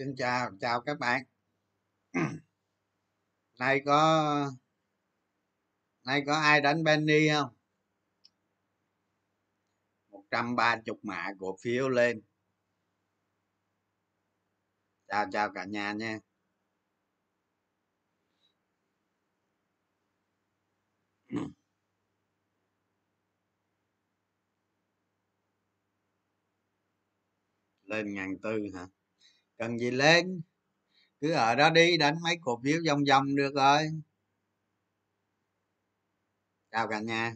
xin chào chào các bạn. Nay có nay có ai đánh Benny không? Một trăm ba chục mã cổ phiếu lên. Chào chào cả nhà nha. Lên ngàn tư hả? Cần gì lên? Cứ ở đó đi, đánh mấy cổ phiếu vòng vòng được rồi. Chào cả nhà.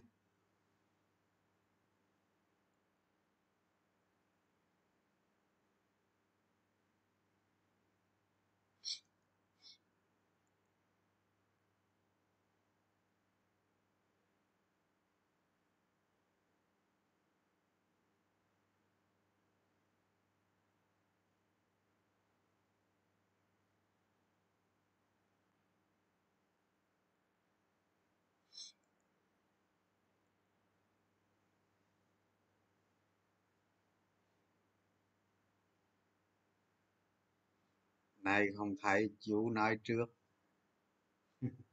Nay không thấy chú nói trước.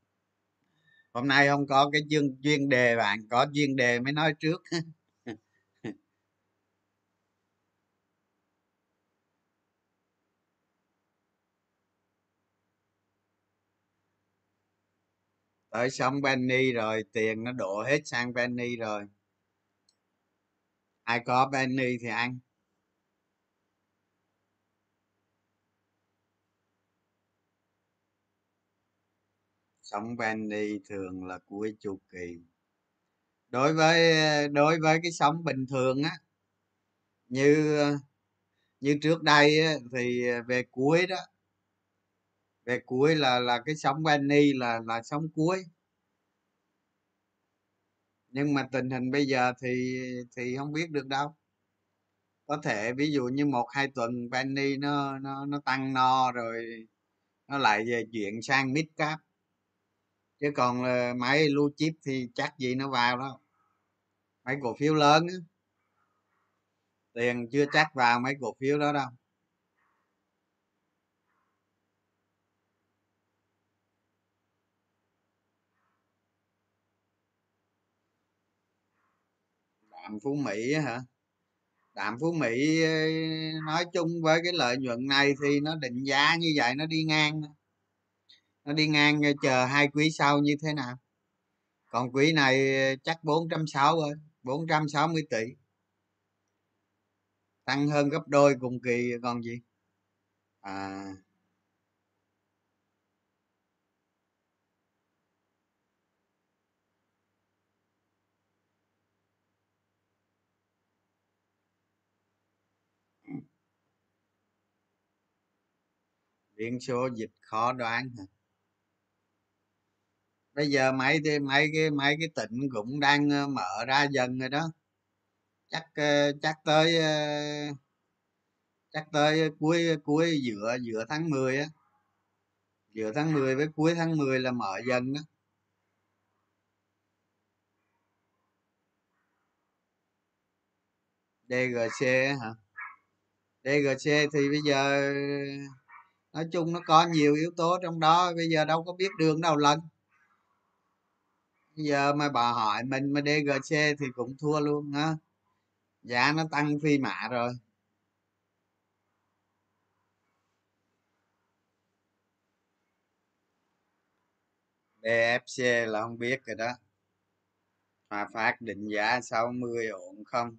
Hôm nay không có cái chương chuyên đề bạn, có chuyên đề mới nói trước. Tới xong Benny rồi, tiền nó đổ hết sang Benny rồi. Ai có Benny thì ăn. Sống Benny thường là cuối chu kỳ. Đối với đối với cái sống bình thường á như như trước đây á, thì về cuối đó về cuối là là cái sống Benny là là sống cuối. Nhưng mà tình hình bây giờ thì thì không biết được đâu. Có thể ví dụ như một hai tuần penny nó nó nó tăng no rồi nó lại về chuyển sang mid cap chứ còn là máy lưu chip thì chắc gì nó vào đâu. Mấy cổ phiếu lớn á. Tiền chưa chắc vào mấy cổ phiếu đó đâu. Đạm phú mỹ hả? Đạm phú mỹ nói chung với cái lợi nhuận này thì nó định giá như vậy, nó đi ngang nó đi ngang ờ, chờ hai quý sau như thế nào? Còn quý này ờ, chắc bốn trăm sáu rồi ờ, bốn trăm sáu mươi tỷ. Tăng hơn gấp đôi cùng kỳ còn gì? À. Biến số dịch khó đoán hả? Bây giờ mấy cái mấy cái mấy cái tỉnh cũng đang ờ, mở ra dần rồi đó. Chắc ờ, chắc tới ờ, chắc tới cuối cuối giữa giữa tháng 10 á. Giữa tháng 10 với cuối tháng 10 là mở dần đó. DGC hả? DGC thì bây giờ, nói chung nó có nhiều yếu tố trong đó, bây giờ đâu có biết đường đâu lần giờ mà bà hỏi mình mà DGC thì cũng thua luôn á. Giá nó tăng phi mã rồi. DFC là không biết rồi đó. Hòa Phát định giá 60 ổn không?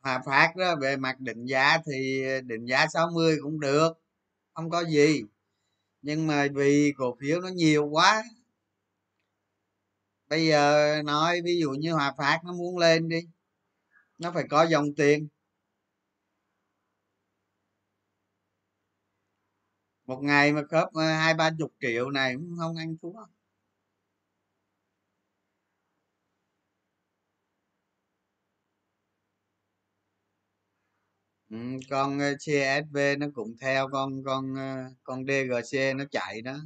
Hòa Phát đó về mặt định giá thì định giá 60 cũng được, không có gì. Nhưng mà vì cổ phiếu nó nhiều quá bây giờ nói ví dụ như hòa phát nó muốn lên đi nó phải có dòng tiền. Một ngày mà khớp ờ, hai ba chục triệu này cũng không ăn thua. Ừ, con ờ, csv nó cũng theo con con ờ, con dgc nó chạy đó.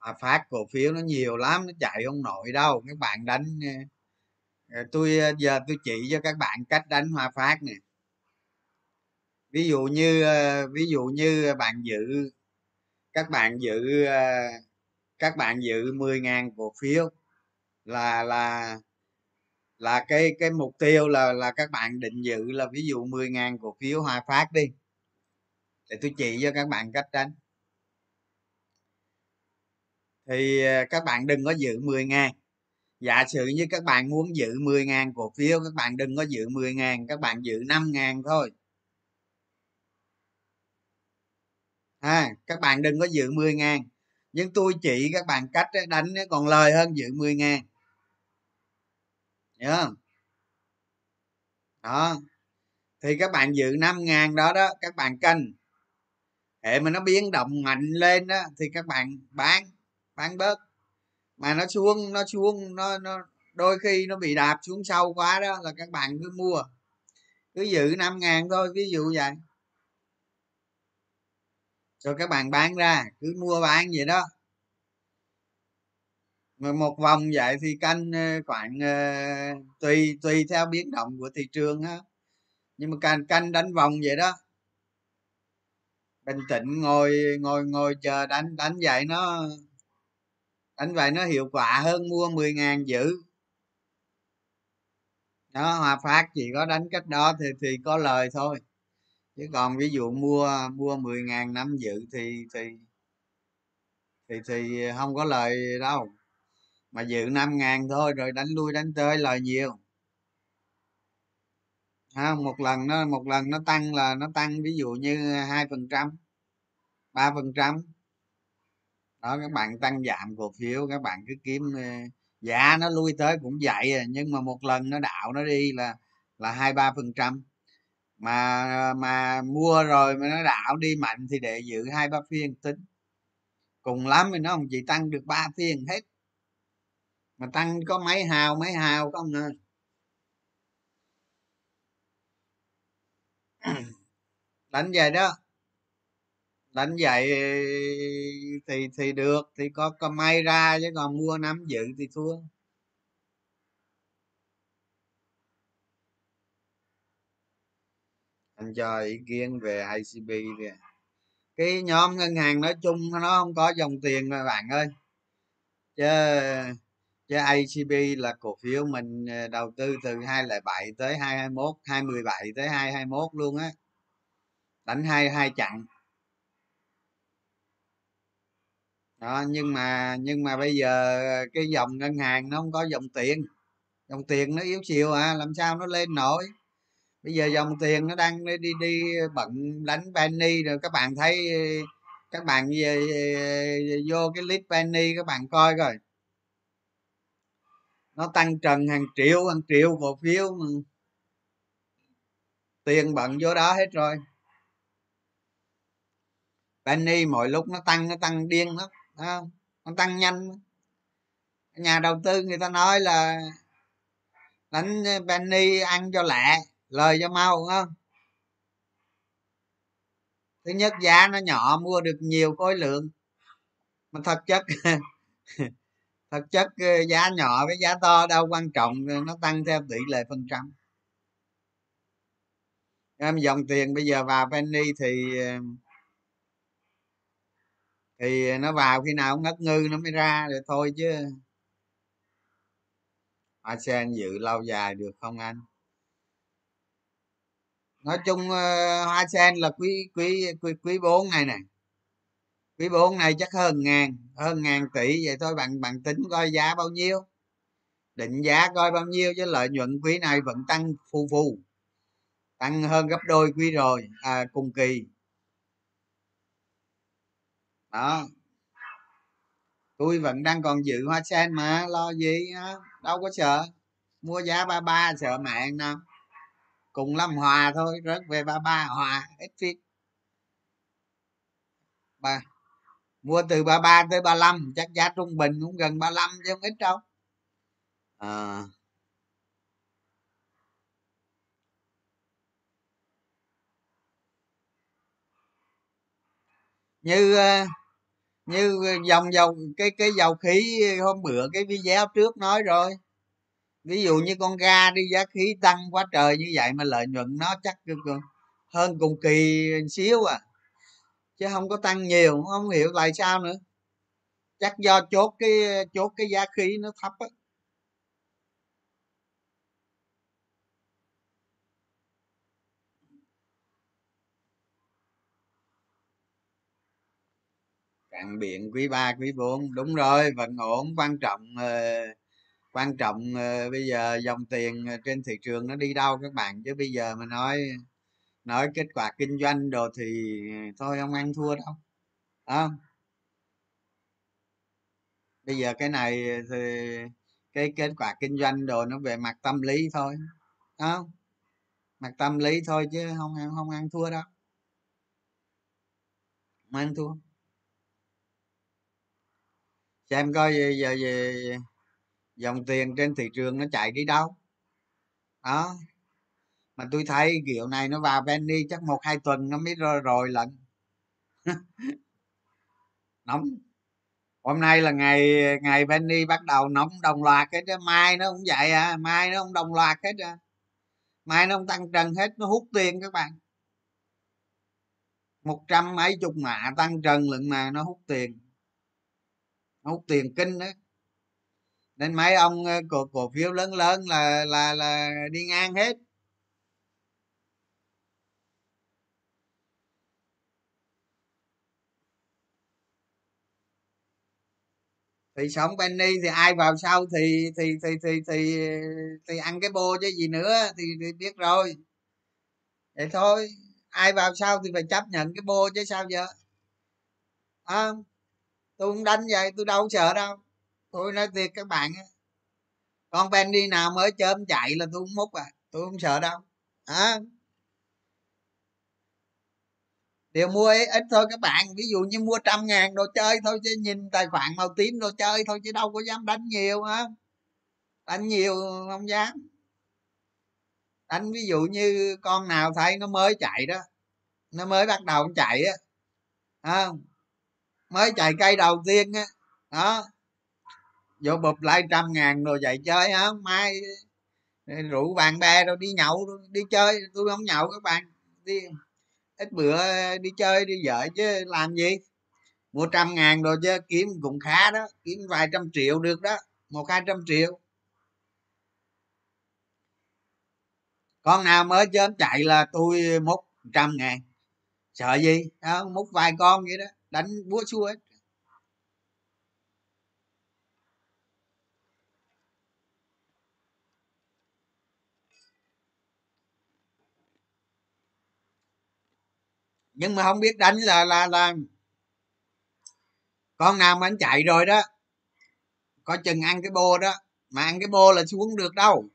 À, phát cổ phiếu nó nhiều lắm nó chạy không nổi đâu. Các bạn đánh ờ, ờ, tôi ờ, giờ tôi chỉ cho các bạn cách đánh hòa phát nè. Ví dụ như ví dụ như bạn giữ các bạn giữ các bạn giữ 10.000 cổ phiếu là là là cái cái mục tiêu là là các bạn định giữ là ví dụ 10.000 cổ phiếu hòa phát đi. Để tôi chỉ cho các bạn cách đánh thì à, các bạn đừng có giữ 10 ngàn. Giả sử như các bạn muốn giữ 10 ngàn cổ phiếu các bạn đừng có giữ 10 ngàn các bạn giữ 5 ngàn thôi. À, các bạn đừng có giữ 10 ngàn. Nhưng tôi chỉ các bạn cách đánh còn lời hơn giữ 10 ngàn. Nhớ không? Đó. Thì các bạn giữ 5 ngàn đó đó các bạn canh. Hệ mà nó biến động mạnh lên đó thì các bạn bán bán bớt. Mà nó xuống nó xuống nó nó đôi khi nó bị đạp xuống sâu quá đó là các bạn cứ mua. Cứ giữ 5 ngàn thôi ví dụ vậy. Rồi các bạn bán ra cứ mua bán vậy đó. Mà một vòng vậy thì canh ờ, khoảng uh, tùy tùy theo biến động của thị trường á. Nhưng mà canh canh đánh vòng vậy đó. Bình tĩnh ngồi ngồi ngồi chờ đánh đánh vậy nó đánh vậy nó hiệu quả hơn mua 10 ngàn giữ đó, hòa phát chỉ có đánh cách đó thì thì có lời thôi. Chứ còn ví dụ mua mua 10 ngàn năm dự thì thì thì thì không có lời đâu. Mà dự 5 ngàn thôi, rồi đánh lui đánh tới lời nhiều. Ha một lần nó, một lần nó tăng là nó tăng ví dụ như hai phần trăm, ba phần trăm đó các bạn tăng giảm cổ phiếu các bạn cứ kiếm giá nó lui tới cũng vậy à, nhưng mà một lần nó đạo nó đi là là hai ba phần trăm. Mà mà mua rồi mà nó đảo đi mạnh thì để giữ hai ba phiên tính. Cùng lắm thì nó không chỉ tăng được ba phiên hết. Mà tăng có mấy hào mấy hào không à? Đánh về đó đánh vậy thì thì được, thì có có may ra chứ còn mua nắm giữ thì thua. Anh cho ý kiến về ICB kìa cái nhóm ngân hàng nói chung nó không có dòng tiền mà bạn ơi. Chứ chứ ACB là cổ phiếu mình ờ, đầu tư từ 207 tới 221 217 tới 221 luôn á. Đánh hai hai chặn đó nhưng mà nhưng mà bây giờ cái dòng ngân hàng nó không có dòng tiền. Dòng tiền nó yếu chiều à làm sao nó lên nổi? Bây giờ dòng tiền nó đang đi đi, đi bận đánh penny rồi các bạn thấy các bạn về, vô cái list penny các bạn coi coi. Nó tăng trần hàng triệu hàng triệu cổ phiếu mà. Tiền bận vô đó hết rồi. Penny mọi lúc nó tăng nó tăng điên lắm không? Nó tăng nhanh nhà đầu tư người ta nói là đánh penny ăn cho lẹ, lời cho mau đúng không? Thứ nhất, giá nó nhỏ, mua được nhiều khối lượng. Mà thật chất thật chất ờ, giá nhỏ với giá to đâu quan trọng ờ, nó tăng theo tỷ lệ phần trăm. Em dòng tiền bây giờ vào penny thì ờ, thì nó vào khi nào ngất ngư nó mới ra rồi thôi chứ. Hoa sen dự lâu dài được không anh? Nói chung ờ, hoa sen là quý quý quý quý bốn này nè. Quý bốn này chắc hơn ngàn hơn ngàn tỷ vậy thôi bạn bạn tính coi giá bao nhiêu? Định giá coi bao nhiêu chứ lợi nhuận quý này vẫn tăng phù phù tăng hơn gấp đôi quý rồi à, cùng kỳ đó. Tôi vẫn đang còn giữ hoa sen mà, lo gì đó. đâu có sợ. Mua giá ba ba, sợ mẹ nào cùng lâm hòa thôi, rớt về ba ba, hòa, ít phít. Ba, mua từ ba ba tới ba lăm, chắc giá trung bình cũng gần ba lăm chứ không ít đâu. À. như ờ, như dòng dầu cái cái dầu khí hôm bữa cái video trước nói rồi. Ví dụ như con ga đi, giá khí tăng quá trời như vậy mà lợi nhuận nó chắc hơn cùng kỳ xíu à. Chứ không có tăng nhiều, không hiểu tại sao nữa. Chắc do chốt cái chốt cái giá khí nó thấp á. Cạn biện, quý ba, quý bốn. Đúng rồi, vẫn ổn, quan trọng ờ, quan trọng ờ, bây giờ dòng tiền ờ, trên thị trường nó đi đâu các bạn? Chứ bây giờ mà nói nói kết quả kinh doanh đồ thì thôi không ăn thua đâu không? Bây giờ cái này thì cái kết quả kinh doanh đồ nó về mặt tâm lý thôi không? Mặt tâm lý thôi chứ không không ăn thua đâu. Không ăn thua xem coi giờ, giờ, giờ dòng tiền trên thị trường nó chạy đi đâu. Đó. Mà tôi thấy kiểu này nó vào penny chắc một hai tuần nó mới rồi, rồi lận. Nóng. Hôm nay là ngày ngày penny bắt đầu nóng đồng loạt hết đó. mai nó cũng vậy à mai nó không đồng loạt hết à. Mai nó không tăng trần hết nó hút tiền các bạn. Một trăm mấy chục mạ tăng trần lận mà nó hút tiền hút tiền kinh đấy nên mấy ông ờ, cổ cổ phiếu lớn lớn là là là đi ngang hết. Thì sống penny thì ai vào sau thì thì thì thì thì thì ăn cái bô chứ gì nữa thì, thì biết rồi. Vậy thôi ai vào sau thì phải chấp nhận cái bô chứ sao giờ? À, tôi cũng đánh vậy tôi đâu sợ đâu. Tôi nói thiệt các bạn con penny nào mới chớm chạy là tôi không múc à. Tôi không sợ đâu. À, đều mua ít thôi các bạn. Ví dụ như mua trăm ngàn đồ chơi thôi chứ nhìn tài khoản màu tím đồ chơi thôi chứ đâu có dám đánh nhiều hả? Đánh nhiều không dám. Đánh ví dụ như con nào thấy nó mới chạy đó nó mới bắt đầu chạy á. Không mới chạy cây đầu tiên á. Đó. Vô bụp lại trăm ngàn rồi chạy chơi hả? Mai ờ, rủ bạn bè rồi đi nhậu đi chơi. Tôi không nhậu các bạn. Đi ít bữa ờ, đi chơi đi vợ chứ làm gì? Mua trăm ngàn rồi chứ kiếm cũng khá đó. Kiếm vài trăm triệu được đó. Một hai trăm triệu. Con nào mới chớm chạy là tôi múc trăm ngàn. Sợ gì? Đó, múc vài con vậy đó đánh búa chua ấy. Nhưng mà không biết đánh là là là con nào mà anh chạy rồi đó có chừng ăn cái bô đó, mà ăn cái bô là xuống được đâu.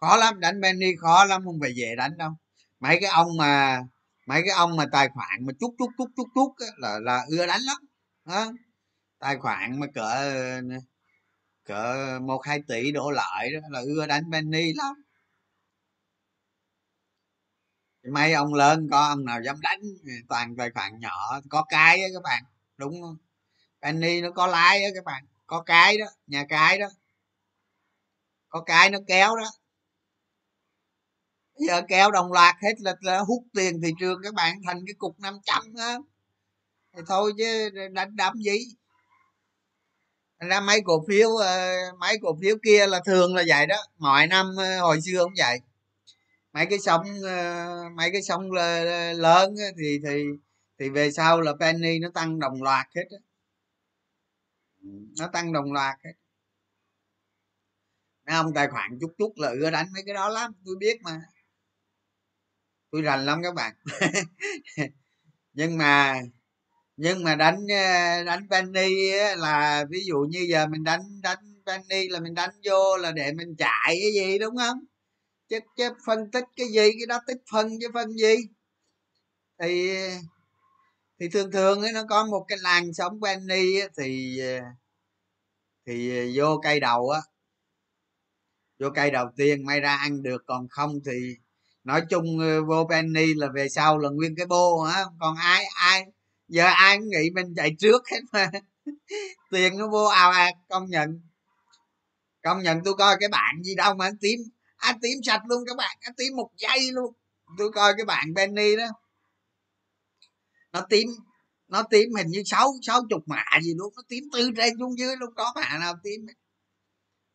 Khó lắm, đánh benny khó lắm, không phải về đánh đâu. Mấy cái ông mà mấy cái ông mà tài khoản mà chút chút chút chút chút là là ưa đánh lắm đó. tài khoản mà cỡ cỡ một, hai tỷ đổ lại đó, là ưa đánh penny lắm. Mấy ông lớn có ông nào dám đánh, toàn tài khoản nhỏ, có cái á các bạn, đúng không? Penny nó có lái á các bạn, có cái đó, nhà cái đó. Có cái nó kéo đó giờ kéo đồng loạt hết là, là hút tiền thị trường các bạn thành cái cục 500 á. Thì thôi chứ đánh đấm gì? Ra mấy cổ phiếu ờ, mấy cổ phiếu kia là thường là vậy đó. Mọi năm ờ, hồi xưa cũng vậy. Mấy cái sông ờ, mấy cái sông lớn thì thì thì về sau là penny nó tăng đồng loạt hết đó. nó tăng đồng loạt hết. Mấy ông tài khoản chút chút là ưa đánh mấy cái đó lắm tôi biết mà tôi rành lắm các bạn. Nhưng mà nhưng mà đánh ờ, đánh penny là ví dụ như giờ mình đánh đánh penny là mình đánh vô là để mình chạy cái gì đúng không? Chứ chứ phân tích cái gì cái đó tích phân chứ phân gì. Thì thì thường thường ấy, nó có một cái làn sóng penny thì ờ, thì vô cây đầu á vô cây đầu tiên may ra ăn được còn không thì nói chung ờ, vô penny là về sau là nguyên cái bô á còn ai ai, giờ ai cũng nghĩ mình chạy trước hết mà. Tiền nó vô ào à công nhận. Công nhận tôi coi cái bạn gì đâu mà tím, anh tím sạch luôn các bạn, anh tím một giây luôn. Tôi coi cái bạn Benny đó. Nó tím nó tím hình như sáu sáu chục mạ gì luôn, nó tím từ trên xuống dưới luôn, có mạ nào tím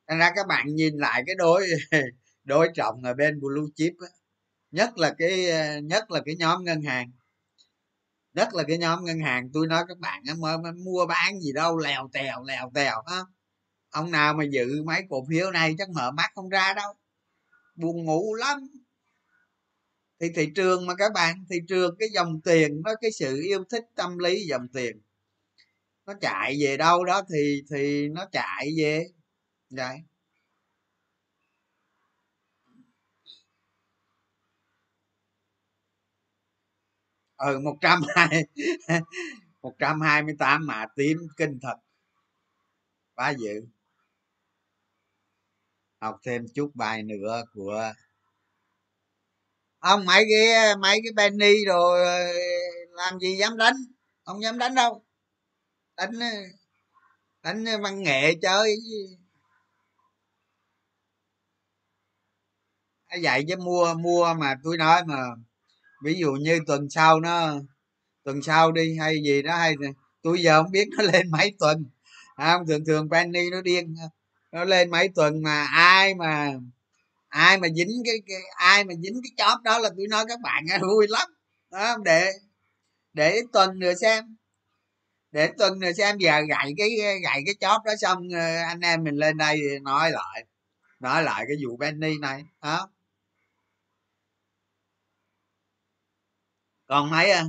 thành ra các bạn nhìn lại cái đôi đôi trọng ở bên blue chip á nhất là cái ờ, nhất là cái nhóm ngân hàng. Nhất là cái nhóm ngân hàng, tôi nói các bạn mới mua bán gì đâu, lèo tèo lèo tèo á ông nào mà dự mấy cổ phiếu này chắc mở mắt không ra đâu. Buồn ngủ lắm. Thì thị trường mà các bạn, thị trường cái dòng tiền nó, cái sự yêu thích tâm lý dòng tiền, nó chạy về đâu đó thì thì nó chạy về. Vậy ừ một trăm hai một trăm hai mươi tám mà tím kinh thật. Quá dữ. Học thêm chút bài nữa của ông mấy cái mấy cái penny rồi ờ, làm gì dám đánh? Không dám đánh đâu? Đánh ờ, đánh văn nghệ chơi dạy chứ, mua mua mà, tôi nói mà ví dụ như tuần sau nó tuần sau đi hay gì đó hay tôi giờ không biết nó lên mấy tuần. Không thường thường penny nó điên nó lên mấy tuần mà ai mà ai mà dính cái, cái ai mà dính cái chóp đó là tôi nói các bạn vui lắm. Đó để để tuần nữa xem để tuần nữa xem giờ gậy cái gậy cái chóp đó xong ờ, anh em mình lên đây nói lại nói lại cái vụ Benny này. Đó. Còn mấy à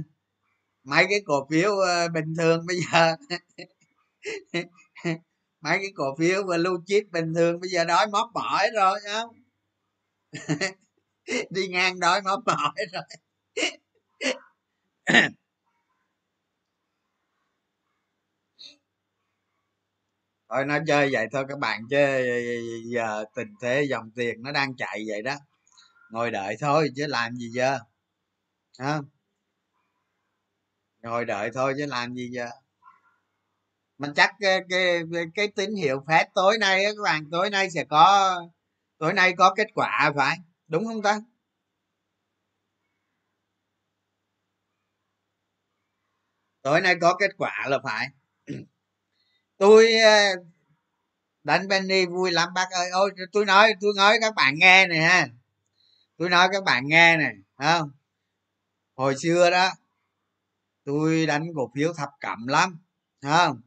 mấy cái cổ phiếu ờ, bình thường bây giờ mấy cái cổ phiếu và lưu chip bình thường bây giờ đói móp mỏi rồi không? Đi ngang đói móp mỏi rồi. Thôi nó chơi vậy thôi các bạn, chứ giờ tình thế, dòng tiền nó đang chạy vậy đó. Ngồi đợi thôi chứ làm gì giờ không? Ngồi đợi thôi chứ làm gì giờ? Mình chắc cái cái, cái tín hiệu phép tối nay các bạn tối nay sẽ có tối nay có kết quả phải đúng không ta? Tối nay có kết quả là phải. Tôi ờ, đánh Benny vui lắm bác ơi. Ôi tôi nói tôi nói các bạn nghe này ha. Tôi nói các bạn nghe này không? Hồi xưa đó tôi đánh cổ phiếu thập cẩm lắm không?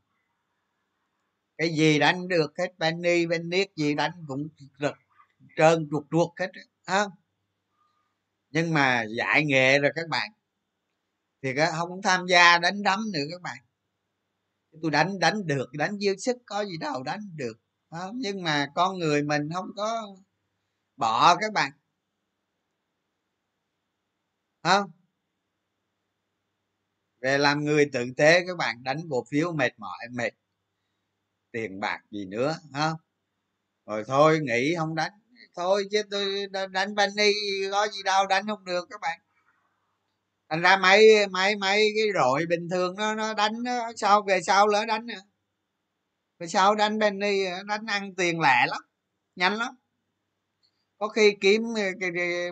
Cái gì đánh được hết penny penny gì đánh cũng rực trơn ruột ruột hết không? Nhưng mà giải nghệ rồi các bạn. Thì không tham gia đánh đấm nữa các bạn. Tôi đánh đánh được, đánh dư sức, có gì đâu đánh được không? nhưng mà con người mình không có bỏ các bạn. Không? Về làm người tử tế các bạn đánh cổ phiếu mệt mỏi mệt. Tiền bạc gì nữa ha rồi thôi nghỉ không đánh. Thôi chứ tôi đánh penny có gì đâu đánh không được các bạn. Thành ra mấy mấy mấy cái rội bình thường nó nó đánh nó, sau về sau lỡ đánh nữa về sau đánh penny đánh ăn tiền lẻ lắm nhanh lắm. Có khi kiếm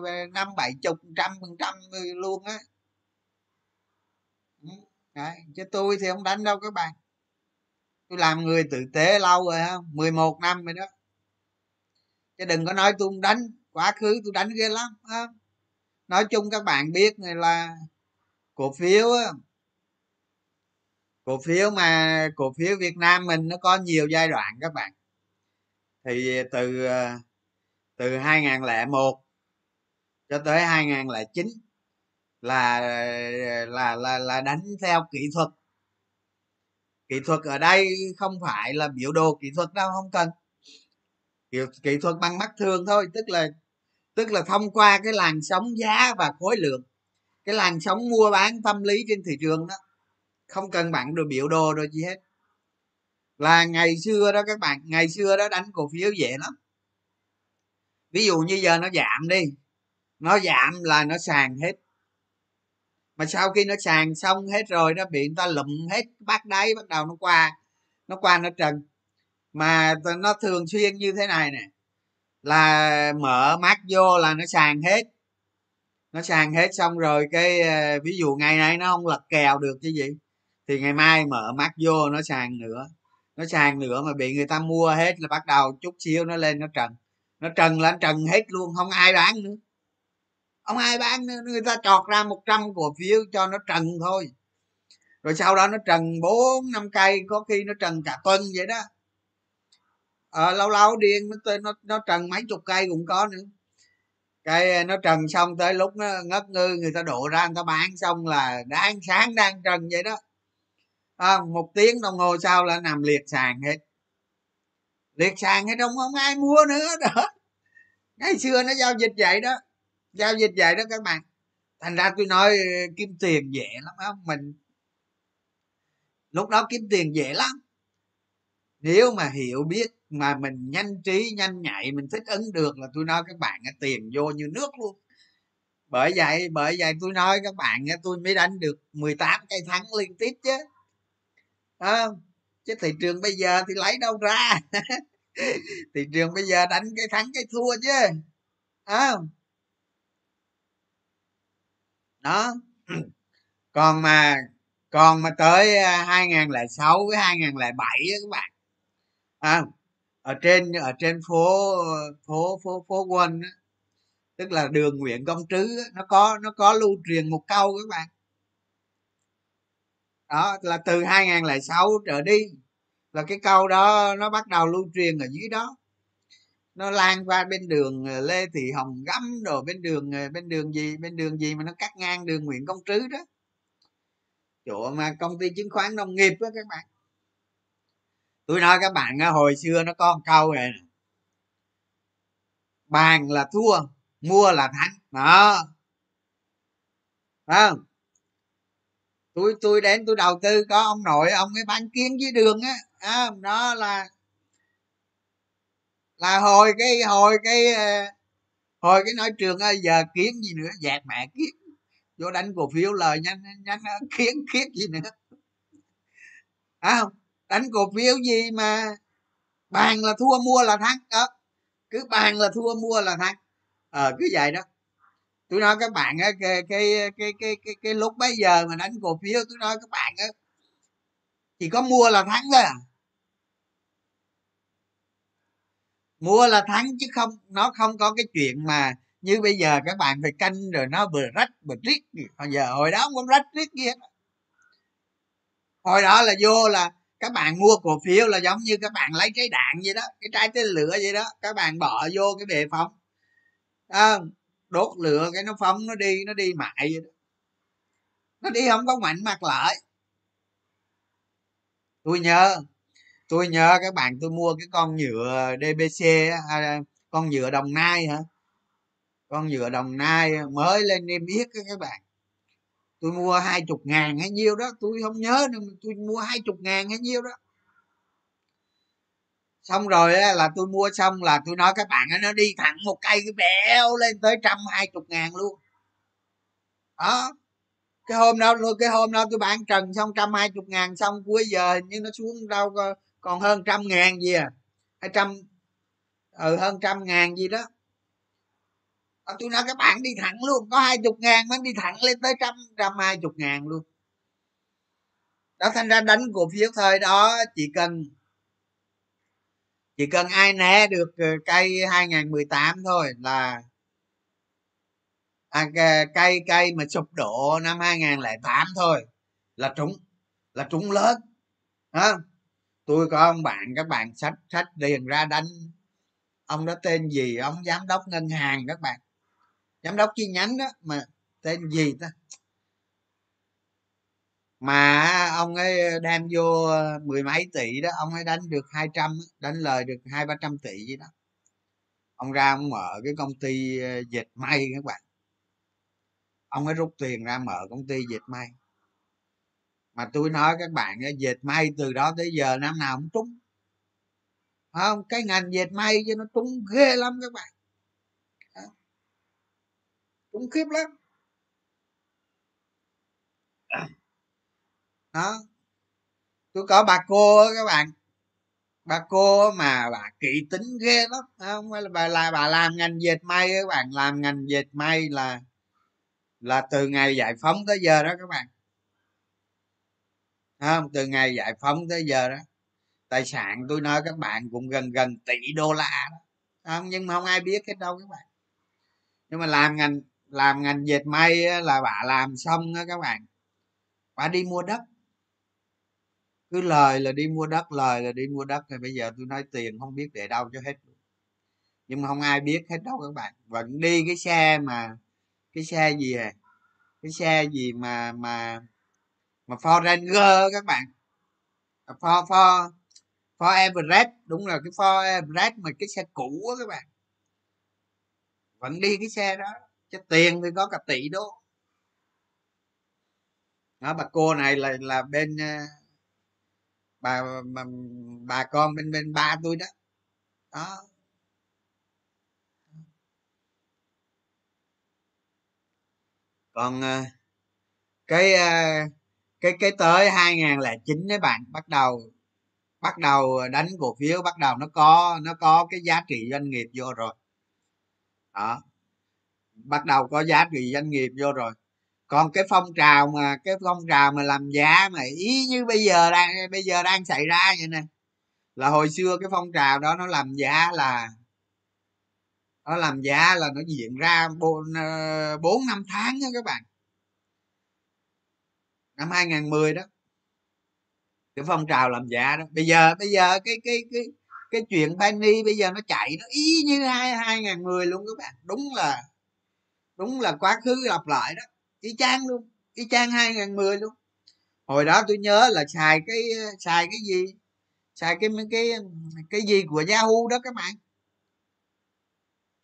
ờ, năm bảy chục trăm phần trăm luôn á. Đấy, chứ tôi thì không đánh đâu các bạn. Tôi làm người tử tế lâu rồi ha 11 năm rồi đó. Chứ đừng có nói tôi không đánh. Quá khứ tôi đánh ghê lắm ha nói chung các bạn biết này là cổ phiếu cổ phiếu mà cổ phiếu Việt Nam mình nó có nhiều giai đoạn các bạn. Thì từ ờ, từ 2001 cho tới 2009 là là là là đánh theo kỹ thuật. Kỹ thuật ở đây không phải là biểu đồ kỹ thuật đâu không cần. Kỹ, kỹ thuật bằng mắt thường thôi tức là tức là thông qua cái làn sóng giá và khối lượng. Cái làn sóng mua bán tâm lý trên thị trường đó không cần bạn được biểu đồ rồi gì hết. Là ngày xưa đó các bạn ngày xưa đó đánh cổ phiếu dễ lắm. Ví dụ như giờ nó giảm đi nó giảm là nó sàn hết mà sau khi nó sàn xong hết rồi, nó bị người ta lụm hết bắt đáy, bắt đầu nó qua nó qua nó trần. Mà nó thường xuyên như thế này nè, là mở mắt vô là nó sàn hết. Nó sàn hết xong rồi cái ờ, ví dụ ngày nay nó không lật kèo được chứ gì, thì ngày mai mở mắt vô nó sàn nữa. Nó sàn nữa mà bị người ta mua hết là bắt đầu chút xíu nó lên nó trần. Nó trần là nó trần hết luôn, không ai bán nữa ông ai bán người ta chọt ra 100 cổ phiếu cho nó trần thôi. Rồi sau đó nó trần bốn năm cây có khi nó trần cả tuần vậy đó. À, lâu lâu điên nó nó nó trần mấy chục cây cũng có nữa. Cây ờ, nó trần xong tới lúc nó ngất ngư người ta đổ ra người ta bán xong là đang sáng đang trần vậy đó. À, một tiếng đồng hồ sau là nằm liệt sàn hết. Liệt sàn hết không không ai mua nữa đó. Ngày xưa nó giao dịch vậy đó giao dịch vậy đó các bạn. Thành ra tôi nói kiếm tiền dễ lắm á, mình lúc đó kiếm tiền dễ lắm. Nếu mà hiểu biết mà mình nhanh trí nhanh nhạy mình thích ứng được là tôi nói các bạn tiền vô như nước luôn. Bởi vậy bởi vậy tôi nói các bạn tôi mới đánh được 18 cây thắng liên tiếp chứ. À, chứ thị trường bây giờ thì lấy đâu ra? Thị trường bây giờ đánh cái thắng cái thua chứ. À đó. Còn mà còn mà tới à, 2006 với 2007 á các bạn. À, ở trên ở trên phố phố phố phố quân á, tức là đường Nguyễn Công Trứ á, nó có nó có lưu truyền một câu các bạn. Đó là từ 2006 trở đi là cái câu đó nó bắt đầu lưu truyền ở dưới đó nó lan qua bên đường ờ, lê thị hồng gấm rồi bên đường ờ, bên đường gì bên đường gì mà nó cắt ngang đường nguyễn công trứ đó. Chỗ mà công ty chứng khoán nông nghiệp đó các bạn. Tôi nói các bạn hồi xưa nó có một câu này bàn là thua mua là thắng. Đó. Không? Tôi tôi đến tôi đầu tư có ông nội ông ấy bán kiến dưới đường á. À, đó là là hồi cái hồi cái ờ, hồi cái nói trường ờ, giờ kiến gì nữa dạt mẹ kiến vô đánh cổ phiếu lời nhanh nhanh ờ, kiến kiến gì nữa. À, không? Đánh cổ phiếu gì mà bàn là thua mua là thắng đó. Cứ bàn là thua mua là thắng. Ờ cứ vậy đó. Tôi nói các bạn á cái cái cái cái cái, cái lúc bấy giờ mà đánh cổ phiếu tôi nói các bạn á chỉ có mua là thắng thôi à. Mua là thắng chứ không nó không có cái chuyện mà như bây giờ các bạn phải canh rồi nó vừa rách vừa riết hồi giờ hồi đó không có rách riết kia hồi đó là vô là các bạn mua cổ phiếu là giống như các bạn lấy trái đạn vậy đó cái trái tên lửa vậy đó các bạn bỏ vô cái bệ phóng. À, đốt lửa cái nó phóng nó đi nó đi mại vậy đó. Nó đi không có mạnh mặt lại. Tôi nhớ tôi nhớ các bạn tôi mua cái con nhựa dbc à, con nhựa đồng nai hả? Con nhựa đồng nai mới lên niêm yết các bạn. Tôi mua hai chục ngàn hay nhiêu đó tôi không nhớ nữa tôi mua hai chục ngàn hay nhiêu đó. Xong rồi là tôi mua xong là tôi nói các bạn nó đi thẳng một cây cái bèo lên tới trăm hai chục ngàn luôn. Đó. Cái hôm đó cái hôm đó tôi bán trần xong trăm hai chục ngàn xong cuối giờ nhưng nó xuống đâu còn hơn trăm ngàn gì à? Hai trăm ừ hơn trăm ngàn gì đó. À, tôi nói các bạn đi thẳng luôn có hai chục ngàn mới đi thẳng lên tới trăm trăm hai chục ngàn luôn. Đó thành ra đánh cổ phiếu thời đó chỉ cần chỉ cần ai né được ờ, cây 2018 thôi là à, cây cây mà sụp đổ năm 2008 thôi là trúng là trúng lớn. Đó tôi có ông bạn, các bạn sách sách liền ra đánh. Ông đó tên gì? Ông giám đốc ngân hàng các bạn. Giám đốc chi nhánh đó, mà tên gì ta? Mà ông ấy đem vô mười mấy tỷ đó, ông ấy đánh được 200 đánh lời được hai, ba trăm tỷ gì đó. Ông ra ông mở cái công ty dịch dệt may, các bạn. Ông ấy rút tiền ra mở công ty dệt may mà tôi nói các bạn dệt may từ đó tới giờ năm nào cũng trúng. Không? Cái ngành dệt may cho nó trúng ghê lắm các bạn. Trúng khiếp lắm. Đó. Tôi có bà cô đó các bạn. Bà cô mà bà kỹ tính ghê lắm không? Phải là bà là, bà làm ngành dệt may các bạn. Làm ngành dệt may là là từ ngày giải phóng tới giờ đó các bạn không, từ ngày giải phóng tới giờ đó, tài sản tôi nói các bạn cũng gần gần tỷ đô la đó. Không, nhưng mà không ai biết hết đâu các bạn. Nhưng mà làm ngành làm ngành dệt may là bà làm xong đó các bạn. Bà đi mua đất. Cứ lời là đi mua đất, lời là đi mua đất, thì bây giờ tôi nói tiền không biết để đâu cho hết nhưng mà không ai biết hết đâu các bạn. Vẫn đi cái xe mà, cái xe gì à? Cái xe gì mà mà mà Ford các bạn. For For For Everest. Đúng là cái For Everest mà cái xe cũ á các bạn. Vẫn đi cái xe đó. Chứ tiền thì có cả tỷ đô. Đó bà cô này là là bên ờ, bà bà, bà con bên bên ba tôi đó. Đó. Còn ờ, cái ờ, cái cái tới 2009 đấy bạn, bắt đầu bắt đầu đánh cổ phiếu, bắt đầu nó có nó có cái giá trị doanh nghiệp vô rồi. Đó. Bắt đầu có giá trị doanh nghiệp vô rồi. Còn cái phong trào mà, cái phong trào mà làm giá mà ý như bây giờ đang, bây giờ đang xảy ra vậy nè, là hồi xưa cái phong trào đó nó làm giá là, nó làm giá là nó diễn ra bốn ờ, năm tháng đó các bạn năm 2010 đó. Cái phong trào làm giá đó. Bây giờ bây giờ cái cái cái cái chuyện Penny bây giờ nó chạy nó y như hai hai ngàn mười luôn các bạn. Đúng là đúng là quá khứ lặp lại đó. Y chang luôn, y chang hai ngàn mười luôn. Hồi đó tôi nhớ là xài cái xài cái gì? Xài cái cái cái gì của Yahoo đó các bạn.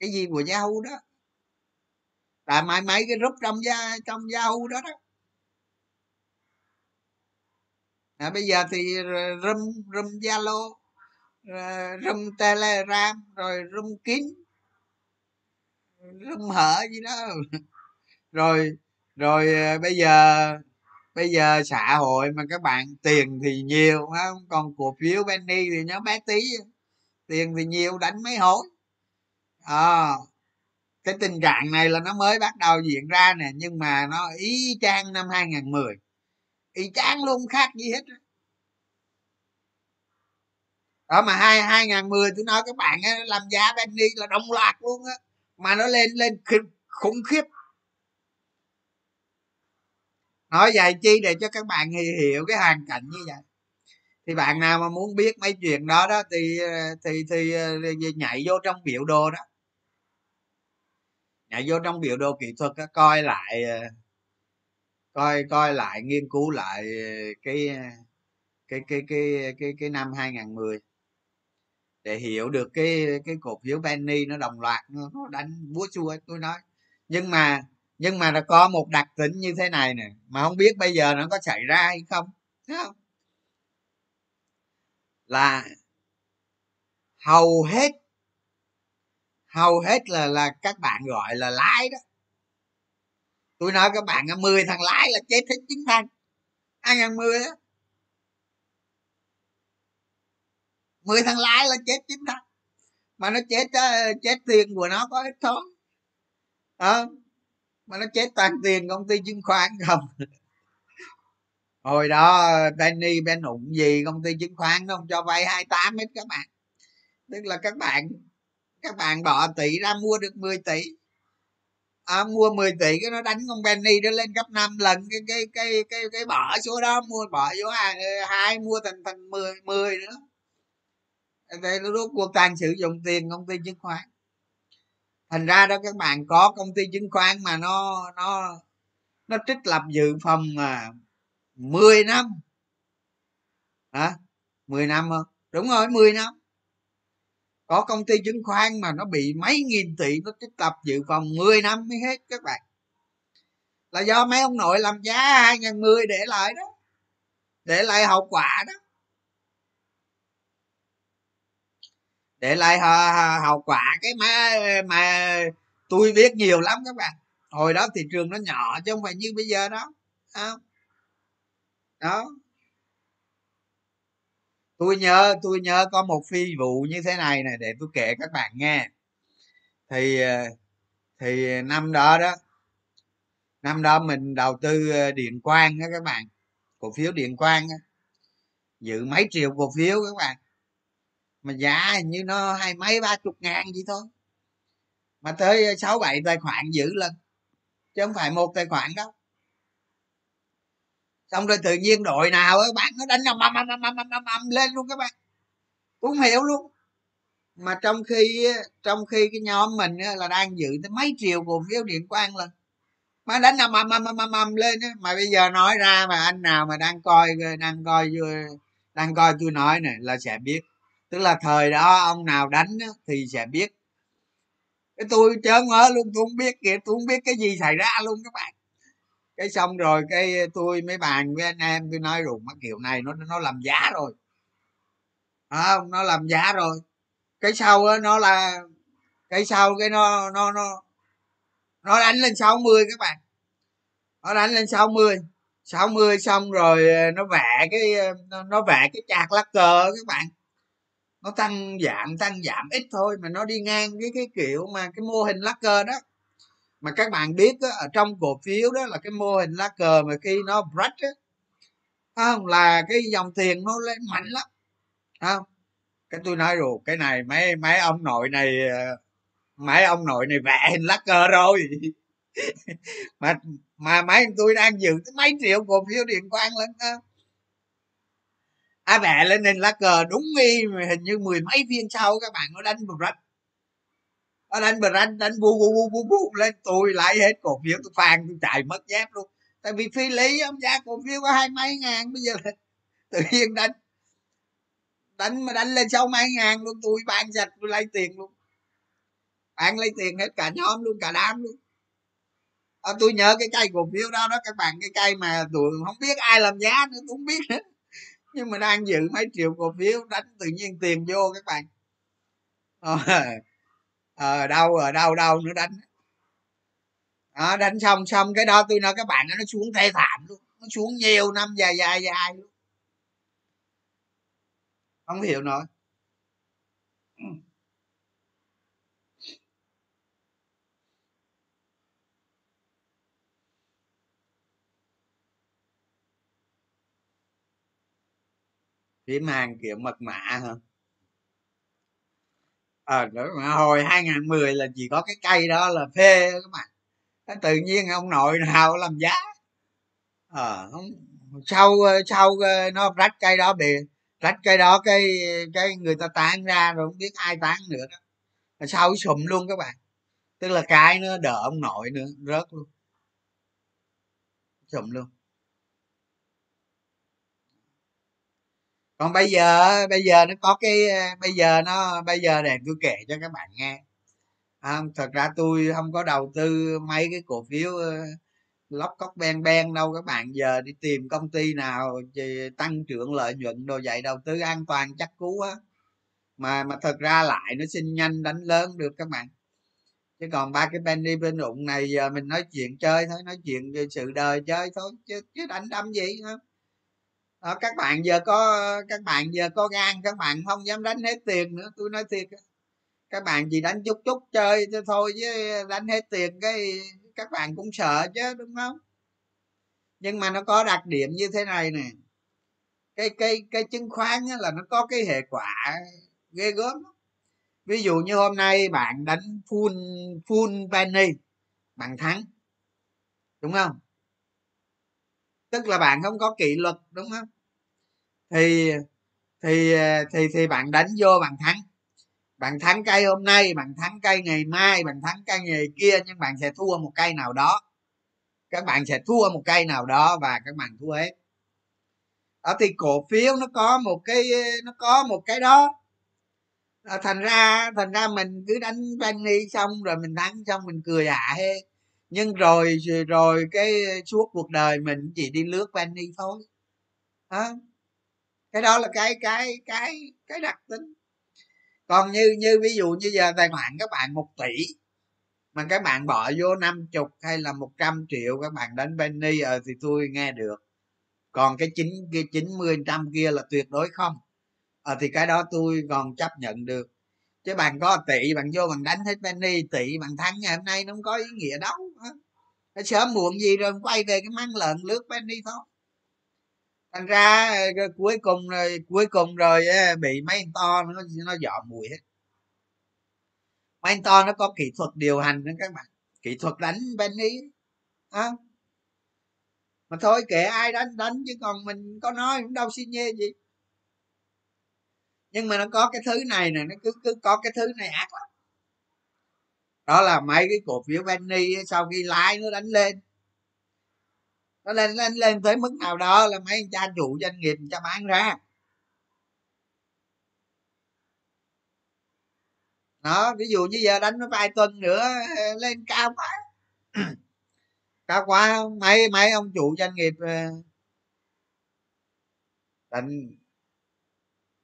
Cái gì của Yahoo đó. Là mấy mấy cái rút trong gia trong Yahoo đó đó. À, bây giờ thì rum rum zalo rum telegram rồi rum kín rum hở gì đó. Rồi rồi ờ, bây giờ bây giờ xã hội mà các bạn tiền thì nhiều không? Còn cổ phiếu Benny thì nó bé tí tiền thì nhiều đánh mấy hối. À, cái tình trạng này là nó mới bắt đầu diễn ra nè nhưng mà nó y chang năm 2010 y chang luôn khác gì hết đó mà hai hai ngàn mười tôi nói các bạn á, làm giá penny là đồng loạt luôn á mà nó lên lên khủng khiếp. Nói dài chi để cho các bạn hiểu cái hoàn cảnh như vậy. Thì bạn nào mà muốn biết mấy chuyện đó đó thì ờ, thì ờ, thì, thì nhảy vô trong biểu đồ đó. Nhảy vô trong biểu đồ kỹ thuật đó, coi lại ờ, coi coi lại nghiên cứu lại cái cái cái cái cái cái năm 2010 để hiểu được cái cái cổ phiếu penny nó đồng loạt nó, đánh búa chua tôi nói. Nhưng mà nhưng mà nó có một đặc tính như thế này nè mà không biết bây giờ nó có xảy ra hay không Thấy không? Là hầu hết hầu hết là là các bạn gọi là lái đó tôi nói các bạn 10 thằng lái là chết hết chín thằng. 2010 á? 10 thằng lái là chết chín thằng. Mà nó chết chết tiền của nó có ít thôi à, mà nó chết toàn tiền công ty chứng khoán không? Hồi đó Benny Ben ủng gì công ty chứng khoán nó không cho vay 28 hết các bạn. Tức là các bạn các bạn bỏ tỷ ra mua được 10 tỷ à, mua 10 tỷ cái nó đánh con Benny nó lên gấp 5 lần cái cái cái cái cái bỏ số đó mua bỏ số hai, ờ, hai mua thành thành 10 10 nữa. Đây nó rốt cuộc toàn sử dụng tiền công ty chứng khoán. Thành ra đó các bạn có công ty chứng khoán mà nó nó nó trích lập dự phòng mà 10 năm. Hả? À, 10 năm không? Đúng rồi 10 năm có công ty chứng khoán mà nó bị mấy nghìn tỷ nó trích tập dự phòng 10 năm mới hết các bạn. Là do mấy ông nội làm giá 2010 để lại đó, để lại hậu quả đó. Để lại hậu quả cái mà mà tôi biết nhiều lắm các bạn. Hồi đó thị trường nó nhỏ chứ không phải như bây giờ đó không? Đó tôi nhớ tôi nhớ có một phi vụ như thế này này để tôi kể các bạn nghe. Thì ờ, thì năm đó đó, năm đó mình đầu tư ờ, điện quang đó các bạn, cổ phiếu điện quang đó. dự mấy triệu cổ phiếu các bạn. Mà giá hình như nó hai mấy, ba chục ngàn gì thôi. Mà tới ờ, sáu bảy tài khoản giữ lần, chứ không phải một tài khoản đâu xong rồi tự nhiên đội nào ấy bạn nó đánh âm âm âm âm âm âm âm lên luôn các bạn. Cũng không hiểu luôn. Mà trong khi trong khi cái nhóm mình là đang giữ tới mấy triệu cổ phiếu điện quang lần. Mà đánh âm âm âm âm âm lên mà bây giờ nói ra mà anh nào mà đang coi đang coi đang coi tôi nói này là sẽ biết. Tức là thời đó ông nào đánh thì sẽ biết. Cái tôi chớ ngỡ luôn, tôi không biết kìa, tôi không biết cái gì xảy ra luôn các bạn cái xong rồi cái tôi mới bàn với anh em tôi nói rồi mắc kiểu này nó nó làm giá rồi. Không nó làm giá rồi. Cái sau đó, nó là cái sau cái nó nó nó nó đánh lên 60 các bạn. Nó đánh lên 60 60 xong rồi ờ, nó vẽ cái ờ, nó vẽ cái chạc lá cờ các bạn. Nó tăng giảm tăng giảm ít thôi mà nó đi ngang với cái kiểu mà cái mô hình lá cờ đó mà các bạn biết đó, ở trong cổ phiếu đó là cái mô hình lá cờ mà khi nó break á không? Là cái dòng tiền nó lên mạnh lắm không? Cái tôi nói rồi cái này mấy mấy ông nội này ờ, mấy ông nội này vẽ hình lá cờ rồi. Mà mà mấy tôi đang giữ mấy triệu cổ phiếu điện quang lên đó à vẽ lên hình lá cờ đúng y hình như mười mấy viên sau các bạn nó đánh một rách đánh bật rách đánh bu bu bu bu bu lên tôi lại hết cổ phiếu tôi phàn tôi chạy mất dép luôn. Tại vì phi lý ông giá cổ phiếu có hai mấy ngàn bây giờ là tự nhiên đánh đánh mà đánh lên sáu mấy ngàn luôn tôi ban sạch tôi lấy tiền luôn. Bán lấy tiền hết cả nhóm luôn cả đám luôn. À, tôi nhớ cái cây cổ phiếu đó đó các bạn cái cây mà tôi không biết ai làm giá nữa tôi không biết nữa. Nhưng mà đang giữ mấy triệu cổ phiếu đánh tự nhiên tiền vô các bạn. Rồi ờ đâu ở đâu đâu nữa đánh. Đó, đánh xong xong cái đó tôi nói các bạn nó xuống thê thảm luôn nó xuống nhiều năm dài dài dài luôn. Không hiểu nổi phím hàng kiểu mật mã hả? À, hồi 2010 là chỉ có cái cây đó là phê các bạn. Tự nhiên ông nội nào làm giá. À, không sau sau ờ, nó rách cây đó bị rách cây đó cái cái người ta tán ra rồi không biết ai tán nữa đó. Sau sụm luôn các bạn. Tức là cái nó đỡ ông nội nữa rớt luôn. Sụm luôn. Còn bây giờ bây giờ nó có cái ờ, bây giờ nó bây giờ để tôi kể cho các bạn nghe. À, thật ra tôi không có đầu tư mấy cái cổ phiếu ờ, lóc cóc ben ben đâu các bạn. Giờ đi tìm công ty nào tăng trưởng lợi nhuận đồ dạy đầu tư an toàn chắc cú á. Mà mà thật ra lại nó xin nhanh đánh lớn được các bạn. Chứ còn ba cái penny bên rụng này giờ mình nói chuyện chơi thôi nói chuyện về sự đời chơi thôi chứ chứ đánh đâm gì không đó, các bạn giờ có các bạn giờ có gan các bạn không dám đánh hết tiền nữa tôi nói thiệt các bạn chỉ đánh chút chút chơi thôi chứ đánh hết tiền cái các bạn cũng sợ chứ đúng không? Nhưng mà nó có đặc điểm như thế này nè. Cái cái cái chứng khoán là nó có cái hệ quả ghê gớm ví dụ như hôm nay bạn đánh full full penny bạn thắng đúng không? Tức là bạn không có kỷ luật, đúng không? Thì thì ờ, thì thì bạn đánh vô bạn thắng. Bạn thắng cây hôm nay, bạn thắng cây ngày mai, bạn thắng cây ngày kia, nhưng bạn sẽ thua một cây nào đó. Các bạn sẽ thua một cây nào đó và các bạn thua hết. Đó thì cổ phiếu nó có một cái, nó có một cái đó. Ờ, thành ra thành ra mình cứ đánh penny xong rồi mình thắng xong mình cười hạ hết nhưng rồi rồi cái suốt cuộc đời mình chỉ đi lướt penny thôi. À, cái đó là cái cái cái cái đặc tính. Còn như như ví dụ như giờ tài khoản các bạn một tỷ mà các bạn bỏ vô năm chục hay là một trăm triệu các bạn đánh penny ờ thì tôi nghe được. Còn cái chín kia chín mươi trăm kia là tuyệt đối không. Ờ thì cái đó tôi còn chấp nhận được. Chứ bạn có tỷ bạn vô bạn đánh hết penny tỷ bạn thắng ngày hôm nay nó không có ý nghĩa đâu sớm muộn gì rồi quay về cái măng lợn lướt penny thôi. Thành ra ờ, ờ, cuối cùng rồi cuối cùng rồi bị mấy anh to nó nó dọ mùi hết. Mấy anh to nó có kỹ thuật điều hành nữa các bạn. Kỹ thuật đánh penny à. mà thôi kệ ai đánh đánh chứ còn mình có nói cũng đâu xin nhê gì. Nhưng mà nó có cái thứ này nè, nó cứ cứ có cái thứ này ác lắm đó là mấy cái cổ phiếu penny sau khi lái nó đánh lên. Nó lên lên lên tới mức nào đó là mấy anh cha chủ doanh nghiệp cho bán ra. Đó, ví dụ như giờ đánh nó vài tuần nữa ờ, lên cao quá. Cao quá, mấy mấy ông chủ doanh nghiệp ờ, đánh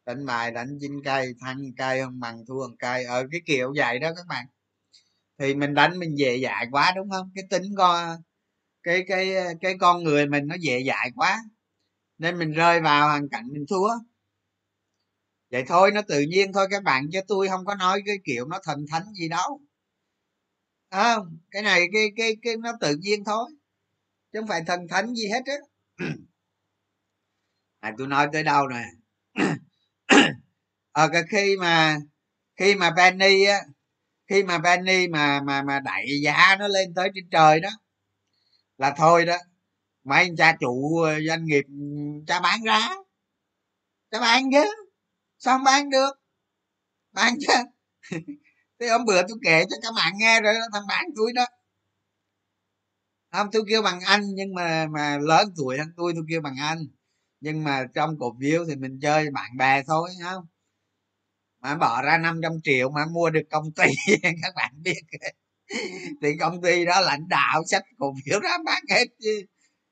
đánh bài, đánh chín cây thăng cây, không bằng thua bằng cây. Ở cái kiểu vậy đó các bạn thì mình đánh mình dễ dại quá đúng không? Cái tính con cái cái cái con người mình nó dễ dại quá nên mình rơi vào hoàn cảnh mình thua. Vậy thôi nó tự nhiên thôi các bạn chứ tôi không có nói cái kiểu nó thần thánh gì đâu. À, cái này cái cái cái nó tự nhiên thôi chứ không phải thần thánh gì hết á. À, tôi nói tới đâu nè? Ở ờ, cái khi mà khi mà penny á khi mà Benny mà mà mà đẩy giá nó lên tới trên trời đó là thôi đó mấy anh cha chủ ờ, doanh nghiệp ừ, cha bán ra cha bán chứ sao không bán được? Bán chứ. Thế hôm bữa tôi kể cho các bạn nghe rồi đó, thằng bạn tôi đó. Không tôi kêu bằng anh nhưng mà mà lớn tuổi hơn tôi tôi kêu bằng anh. Nhưng mà trong cổ phiếu thì mình chơi bạn bè thôi không? Mà bỏ ra 500 triệu mà mua được công ty các bạn biết. Thì công ty đó lãnh đạo sách cổ phiếu ra bán hết chứ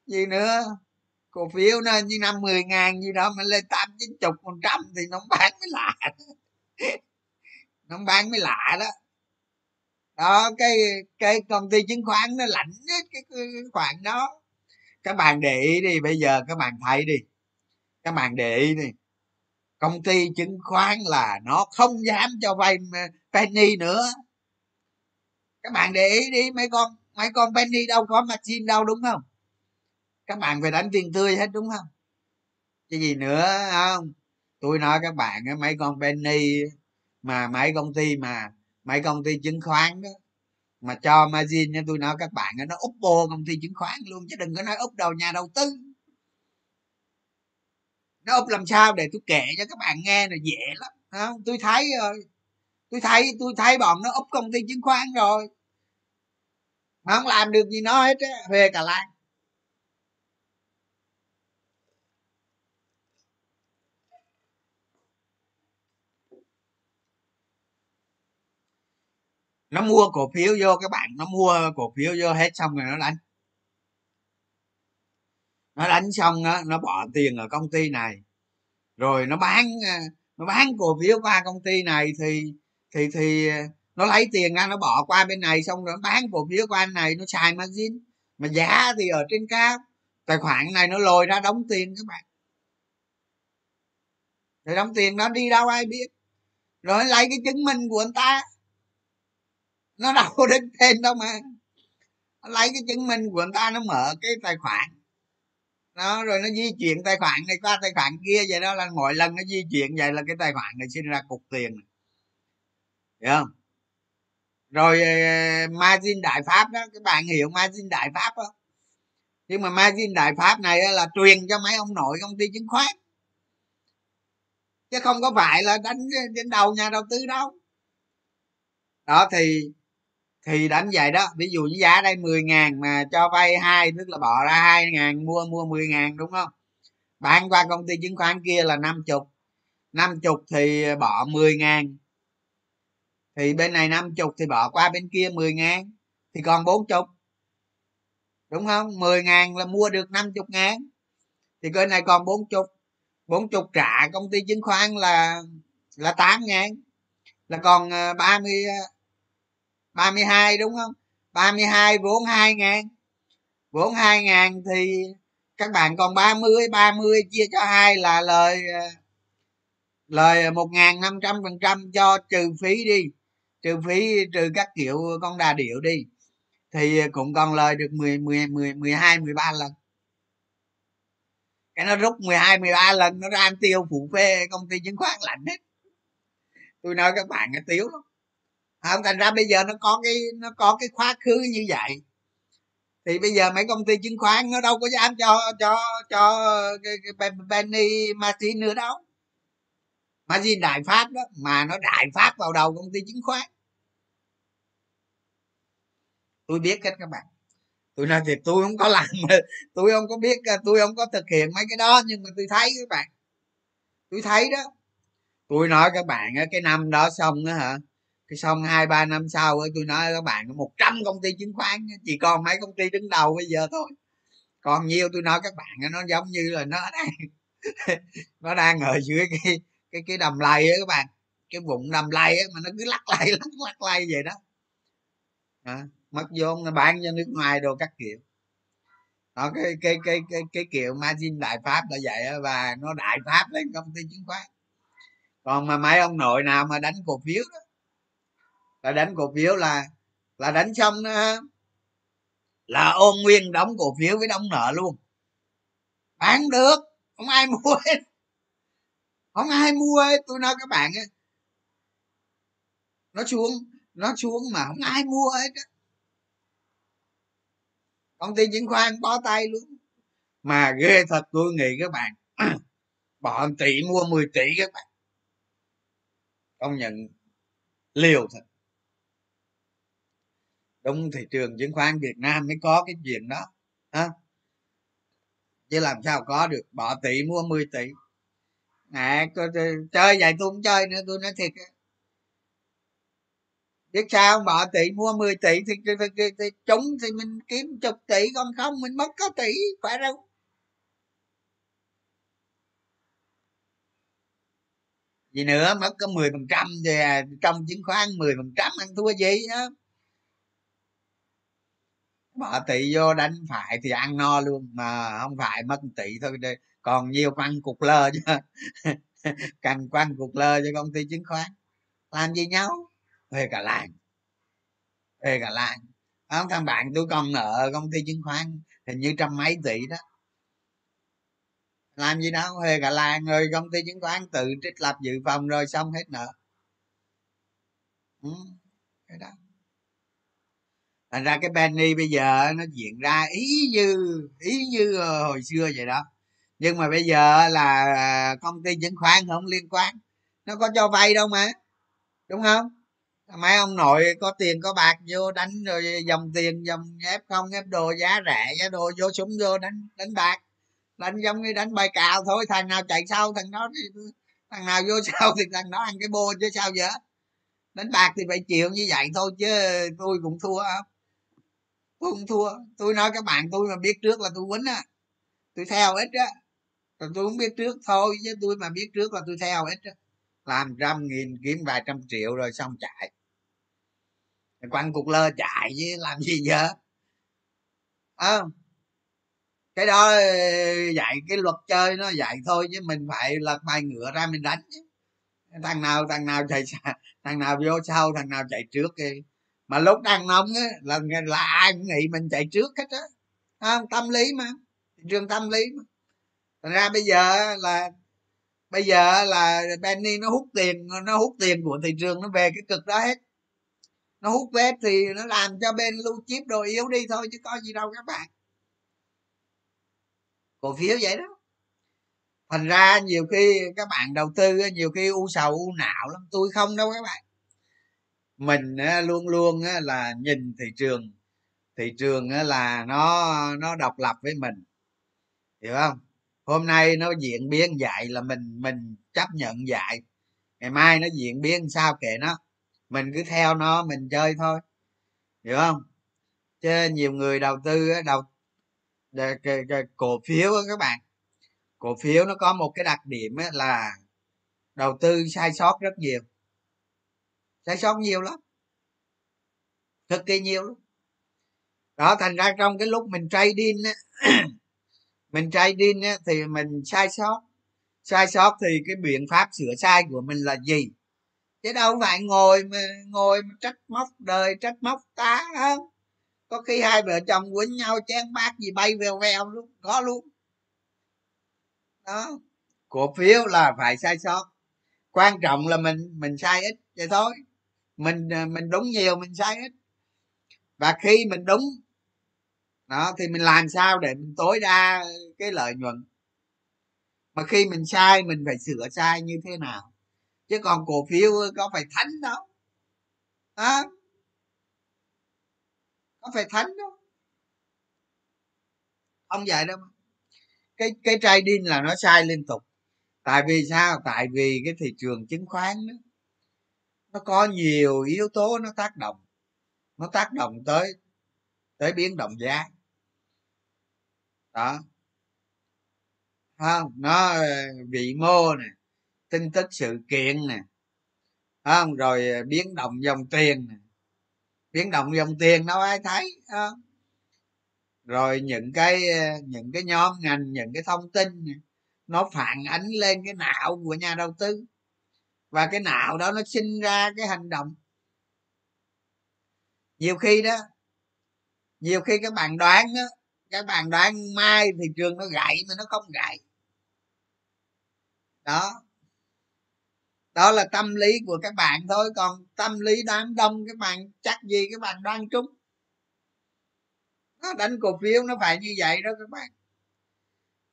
gì nữa. Cổ phiếu nó như năm mười ngàn gì đó mà lên tám chín chục phần trăm thì nó bán mới lạ. Nó bán mới lạ đó. Đó cái cái công ty chứng khoán nó lãnh hết cái, cái, cái khoản đó. Các bạn để ý đi bây giờ các bạn thấy đi. Các bạn để ý đi công ty chứng khoán là nó không dám cho vay ờ, penny nữa. Các bạn để ý đi, mấy con mấy con penny đâu có margin đâu, đúng không? Các bạn phải đánh tiền tươi hết, đúng không? Cái gì nữa, không? Tôi nói các bạn mấy con penny mà mấy công ty mà, mấy công ty chứng khoán đó mà cho margin nha tôi nói các bạn nó úp bô công ty chứng khoán luôn, chứ đừng có nói úp đầu nhà đầu tư nó úp làm sao? Để tôi kể cho các bạn nghe là dễ lắm không? Tôi thấy rồi tôi thấy tôi thấy bọn nó úp công ty chứng khoán rồi. Mà không làm được gì nó hết á huề cả lan nó mua cổ phiếu vô, các bạn, nó mua cổ phiếu vô hết xong rồi nó đánh nó đánh xong đó, nó bỏ tiền ở công ty này. Rồi nó bán ờ, nó bán cổ phiếu qua công ty này thì thì thì ờ, nó lấy tiền ra nó bỏ qua bên này xong rồi nó bán cổ phiếu qua anh này nó xài margin. Mà giá thì ở trên cao tài khoản này nó lồi ra đóng tiền các bạn. Rồi đóng tiền nó đi đâu ai biết. Rồi lấy cái chứng minh của anh ta. Nó đâu có đứng tên đâu mà. Lấy cái chứng minh của anh ta nó mở cái tài khoản nó rồi nó di chuyển tài khoản này qua tài khoản kia, vậy đó là mỗi lần nó di chuyển vậy là cái tài khoản này sinh ra cục tiền. Hiểu không? Rồi ờ, margin đại pháp đó, các bạn hiểu margin đại pháp không? Nhưng mà margin đại pháp này là truyền cho mấy ông nội công ty chứng khoán. Chứ không có phải là đánh ờ, trên đầu nhà đầu tư đâu. Đó, thì thì đánh vậy đó ví dụ như giá đây 10 ngàn mà cho vay hai tức là bỏ ra hai ngàn mua mua 10 ngàn đúng không? Bán qua công ty chứng khoán kia là năm chục. năm chục thì bỏ 10 ngàn. Thì bên này năm chục thì bỏ qua bên kia 10 ngàn thì còn bốn chục. Đúng không? 10 ngàn là mua được 50 ngàn thì bên này còn bốn chục. bốn chục trả công ty chứng khoán là là 8 ngàn là còn 30 ờ, ờ 32 đúng không? 32 vốn 2 ngàn. Vốn 2 ngàn thì các bạn còn 30 30 chia cho hai là lời ờ, lời một ngàn năm trăm phần trăm cho trừ phí đi. Trừ phí trừ các kiểu con đà điệu đi. Thì cũng còn lời được mười mười mười mười hai, mười ba lần. Cái nó rút 12 13 lần, nó ra ăn tiêu phụ phê công ty chứng khoán lạnh hết. Tôi nói các bạn cái tiếu lắm không thành ra bây giờ nó có cái nó có cái khóa khứ như vậy. Thì bây giờ mấy công ty chứng khoán nó đâu có dám cho cho cho cái, cái Benny Martin nữa đâu. Martin đại pháp đó mà nó đại pháp vào đầu công ty chứng khoán. Tôi biết hết các bạn. Tôi nói thì tôi không có làm tôi không có biết tôi không có thực hiện mấy cái đó nhưng mà tôi thấy các bạn. Tôi thấy đó. Tôi nói các bạn cái năm đó xong đó hả cái xong hai ba năm sau tôi nói các bạn một trăm công ty chứng khoán chỉ còn mấy công ty đứng đầu bây giờ thôi. Còn nhiều tôi nói các bạn nó giống như là nó đang nó đang ở dưới cái cái cái đầm lầy á các bạn. Cái bụng đầm lầy á mà nó cứ lắc lay lắc lắc lay vậy đó. À, mất vốn nó bán cho nước ngoài đồ các kiểu. Đó cái cái cái cái cái kiểu margin đại pháp là vậy đó, và nó đại pháp lên công ty chứng khoán. Còn mà mấy ông nội nào mà đánh cổ phiếu đó là đánh cổ phiếu là là đánh xong đó, là ôm nguyên đóng cổ phiếu với đóng nợ luôn. Bán được không ai mua hết. Không ai mua hết tôi nói các bạn ấy, nó xuống nó xuống mà không ai mua hết á. Công ty chứng khoán bó tay luôn. Mà ghê thật tôi nghĩ các bạn bỏ tỷ mua 10 tỷ các bạn. Công nhận liều thật đúng thị trường chứng khoán việt nam mới có cái chuyện đó. Ha chứ làm sao có được bỏ tỷ mua 10 tỷ. À, chơi vậy tôi không chơi nữa tôi nói thiệt biết sao không? Bỏ tỷ mua 10 tỷ thì, thì, thì, thì, thì trúng thì mình kiếm chục tỷ còn không mình mất có tỷ phải đâu. Gì nữa mất có 10 phần trăm thì trong chứng khoán 10 phần trăm ăn thua gì á bỏ tỷ vô đánh phải thì ăn no luôn. Mà không phải mất tỷ thôi đây còn nhiều quăng cục lơ chứ. Cần quăng cục lơ cho công ty chứng khoán. Làm gì nhau? Về cả làng. Về cả làng. Không thằng bạn tôi còn nợ công ty chứng khoán hình như trăm mấy tỷ đó. Làm gì đâu về cả làng rồi công ty chứng khoán tự trích lập dự phòng rồi xong hết nợ. Ừ, cái đó thành ra cái Benny bây giờ nó diễn ra ý như ý như ờ, hồi xưa vậy đó. Nhưng mà bây giờ là à, công ty chứng khoán không liên quan. Nó có cho vay đâu mà, đúng không? Mấy ông nội có tiền có bạc vô đánh rồi dòng tiền, dòng ép không, ép đồ, giá rẻ, giá đồ vô súng vô đánh đánh bạc. Đánh giống như đánh bài cào thôi, thằng nào chạy sau, thằng đó thì, thằng nào vô sau thì thằng đó ăn cái bô chứ sao vậy? Đánh bạc thì phải chịu như vậy thôi chứ tôi cũng thua không tôi không thua. Tôi nói các bạn tôi mà biết trước là tôi quýnh á. Tôi theo ít á. Còn tôi không biết trước thôi chứ tôi mà biết trước là tôi theo ít á. Làm trăm nghìn kiếm vài trăm triệu rồi xong chạy. Quăng cục lơ chạy chứ làm gì giờ? À, cái đó ờ, dạy cái luật chơi nó dạy thôi chứ mình phải lật bài ngựa ra mình đánh thằng nào thằng nào chạy thằng nào vô sau thằng nào chạy trước đi mà lúc đang nóng á, là là ai cũng nghĩ mình chạy trước hết á. Không? Tâm lý mà, thị trường tâm lý mà. Thành ra bây giờ là, bây giờ là Benny nó hút tiền, nó hút tiền của thị trường nó về cái cực đó hết. Nó hút hết thì nó làm cho bên lưu chip đồ yếu đi thôi, chứ có gì đâu các bạn. Cổ phiếu vậy đó. Thành ra nhiều khi các bạn đầu tư nhiều khi u sầu u não lắm. Tôi không đâu các bạn mình luôn luôn là nhìn thị trường. Thị trường là nó nó độc lập với mình. Hiểu không? Hôm nay nó diễn biến dạy là mình mình chấp nhận dạy ngày mai nó diễn biến sao kệ nó. Mình cứ theo nó, mình chơi thôi. Hiểu không? Chứ nhiều người đầu tư đầu cổ phiếu các bạn. Cổ phiếu nó có một cái đặc điểm là đầu tư sai sót rất nhiều sai sót nhiều lắm. Cực kỳ nhiều lắm. Đó, thành ra trong cái lúc mình trading á, mình trading á, thì mình sai sót. Sai sót thì cái biện pháp sửa sai của mình là gì? Chứ đâu phải ngồi mà ngồi mà trách móc đời, trách móc ta không có khi hai vợ chồng quýnh nhau, chén bát gì bay vèo vèo luôn, có luôn. Đó, cổ phiếu là phải sai sót. Quan trọng là mình mình sai ít vậy thôi mình à, mình đúng nhiều mình sai ít và khi mình đúng đó thì mình làm sao để mình tối đa cái lợi nhuận? Mà khi mình sai mình phải sửa sai như thế nào? Chứ còn cổ phiếu có phải thánh đâu? Đó có phải thánh đâu? Không vậy đâu cái cái trading là nó sai liên tục. Tại vì sao? Tại vì cái thị trường chứng khoán đó, nó có nhiều yếu tố nó tác động. Nó tác động tới tới biến động giá. Đó. Không, nó, vị mô nè tin tức sự kiện nè, không, rồi à, biến động dòng tiền nè. Biến động dòng tiền đâu ai thấy không? rồi những cái à, những cái nhóm ngành, những cái thông tin nó phản ánh lên cái não của nhà đầu tư và cái não đó nó sinh ra cái hành động. Nhiều khi đó, nhiều khi các bạn đoán đó các bạn đoán mai thị trường nó gãy mà nó không gãy. Đó. Đó là tâm lý của các bạn thôi, còn tâm lý đám đông các bạn, chắc gì các bạn đoán trúng. Nó đánh cổ phiếu nó phải như vậy đó các bạn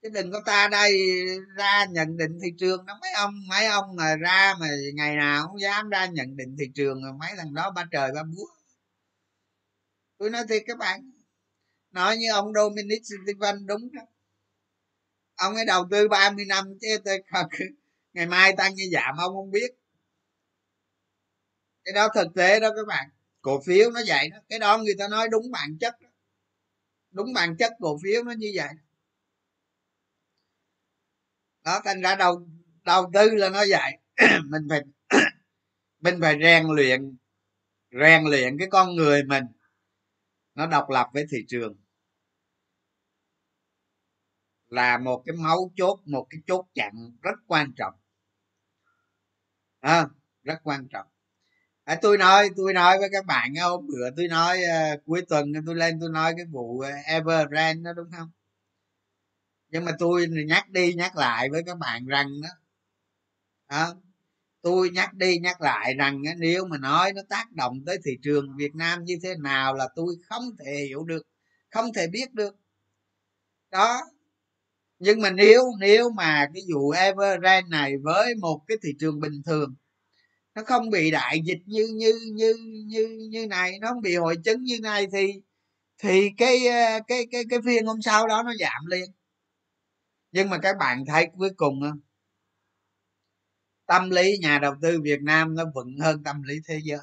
chứ đừng có ta đây ra nhận định thị trường đó mấy ông mấy ông mà ra mà ngày nào cũng dám ra nhận định thị trường rồi mấy thằng đó ba trời ba búa. Tôi nói thiệt các bạn, nói như ông Dominic Stephen đúng đó. Ông ấy đầu tư 30 năm chứ tôi ngày mai tăng như giảm ông không biết. Cái đó thực tế đó các bạn. Cổ phiếu nó vậy đó. Cái đó người ta nói đúng bản chất đó. đúng bản chất cổ phiếu nó như vậy. đó thành ra đầu đầu tư là nó vậy. Mình phải mình phải rèn luyện rèn luyện cái con người mình. Nó độc lập với thị trường. Là một cái máu chốt một cái chốt chặn rất quan trọng. À, rất quan trọng. À, tôi nói tôi nói với các bạn hôm bữa tôi nói uh, cuối tuần tôi lên tôi nói cái vụ à, uh, Evergrande đó đúng không? Nhưng mà tôi nhắc đi nhắc lại với các bạn rằng đó đó tôi nhắc đi nhắc lại rằng nếu mà nói nó tác động tới thị trường việt nam như thế nào là tôi không thể hiểu được, không thể biết được. Đó. Nhưng mà nếu nếu mà cái vụ evergrande này với một cái thị trường bình thường, nó không bị đại dịch như như như như như này, nó không bị hội chứng như này thì thì cái cái cái cái phiên hôm sau đó nó giảm liền nhưng mà các bạn thấy cuối cùng không tâm lý nhà đầu tư việt nam nó vững hơn tâm lý thế giới.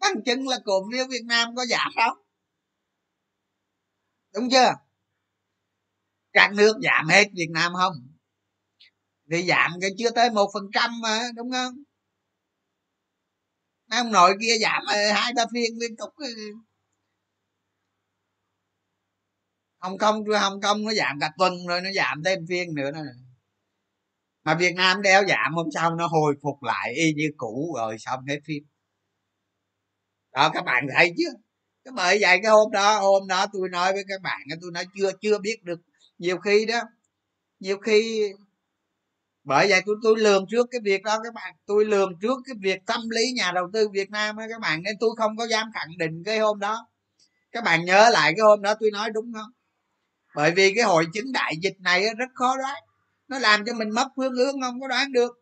Bằng chứng là cổ phiếu việt nam có giảm không, đúng chưa? Các nước giảm hết việt nam không? Thì giảm cái chưa tới một phần trăm mà đúng không? Ông nội kia giảm ờ, hai ba phiên liên tục ừ. Hồng kông hồng kông nó giảm cả tuần rồi, nó giảm thêm phiên nữa nè. Mà việt nam đeo giảm hôm sau nó hồi phục lại y như cũ rồi, xong hết phim đó, các bạn thấy chứ cái bởi vậy cái hôm đó hôm đó tôi nói với các bạn, tôi nói chưa chưa biết được. Nhiều khi đó, nhiều khi bởi vậy tôi tôi lường trước cái việc đó các bạn. Tôi lường trước cái việc tâm lý nhà đầu tư việt nam á các bạn, nên tôi không có dám khẳng định cái hôm đó. Các bạn nhớ lại cái hôm đó tôi nói đúng không? Bởi vì cái hội chứng đại dịch này rất khó đoán. Nó làm cho mình mất phương hướng, không có đoán được.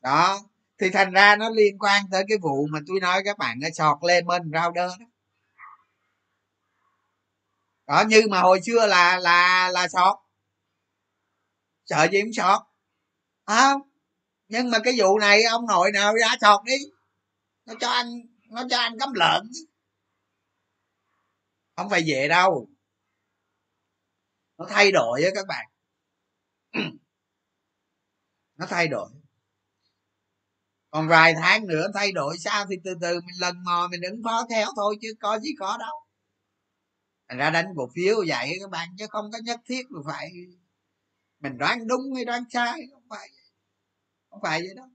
Đó. Thì thành ra nó liên quan tới cái vụ mà tôi nói các bạn nó sọt lên bên rau đơ đó. Đó, như mà hồi xưa là là là sọt. Sợ gì cũng sọt. Không? Nhưng mà cái vụ này ông nội nào ra sọt đi. Nó cho anh nó cho anh cấm lợn không phải về đâu. Nó thay đổi á các bạn. Nó thay đổi. Còn vài tháng nữa thay đổi sao thì từ từ mình lần mò mình ứng phó theo thôi chứ có gì có đâu. Thành ra đánh cổ phiếu vậy các bạn, chứ không có nhất thiết là phải mình đoán đúng hay đoán sai, không phải không phải vậy đâu.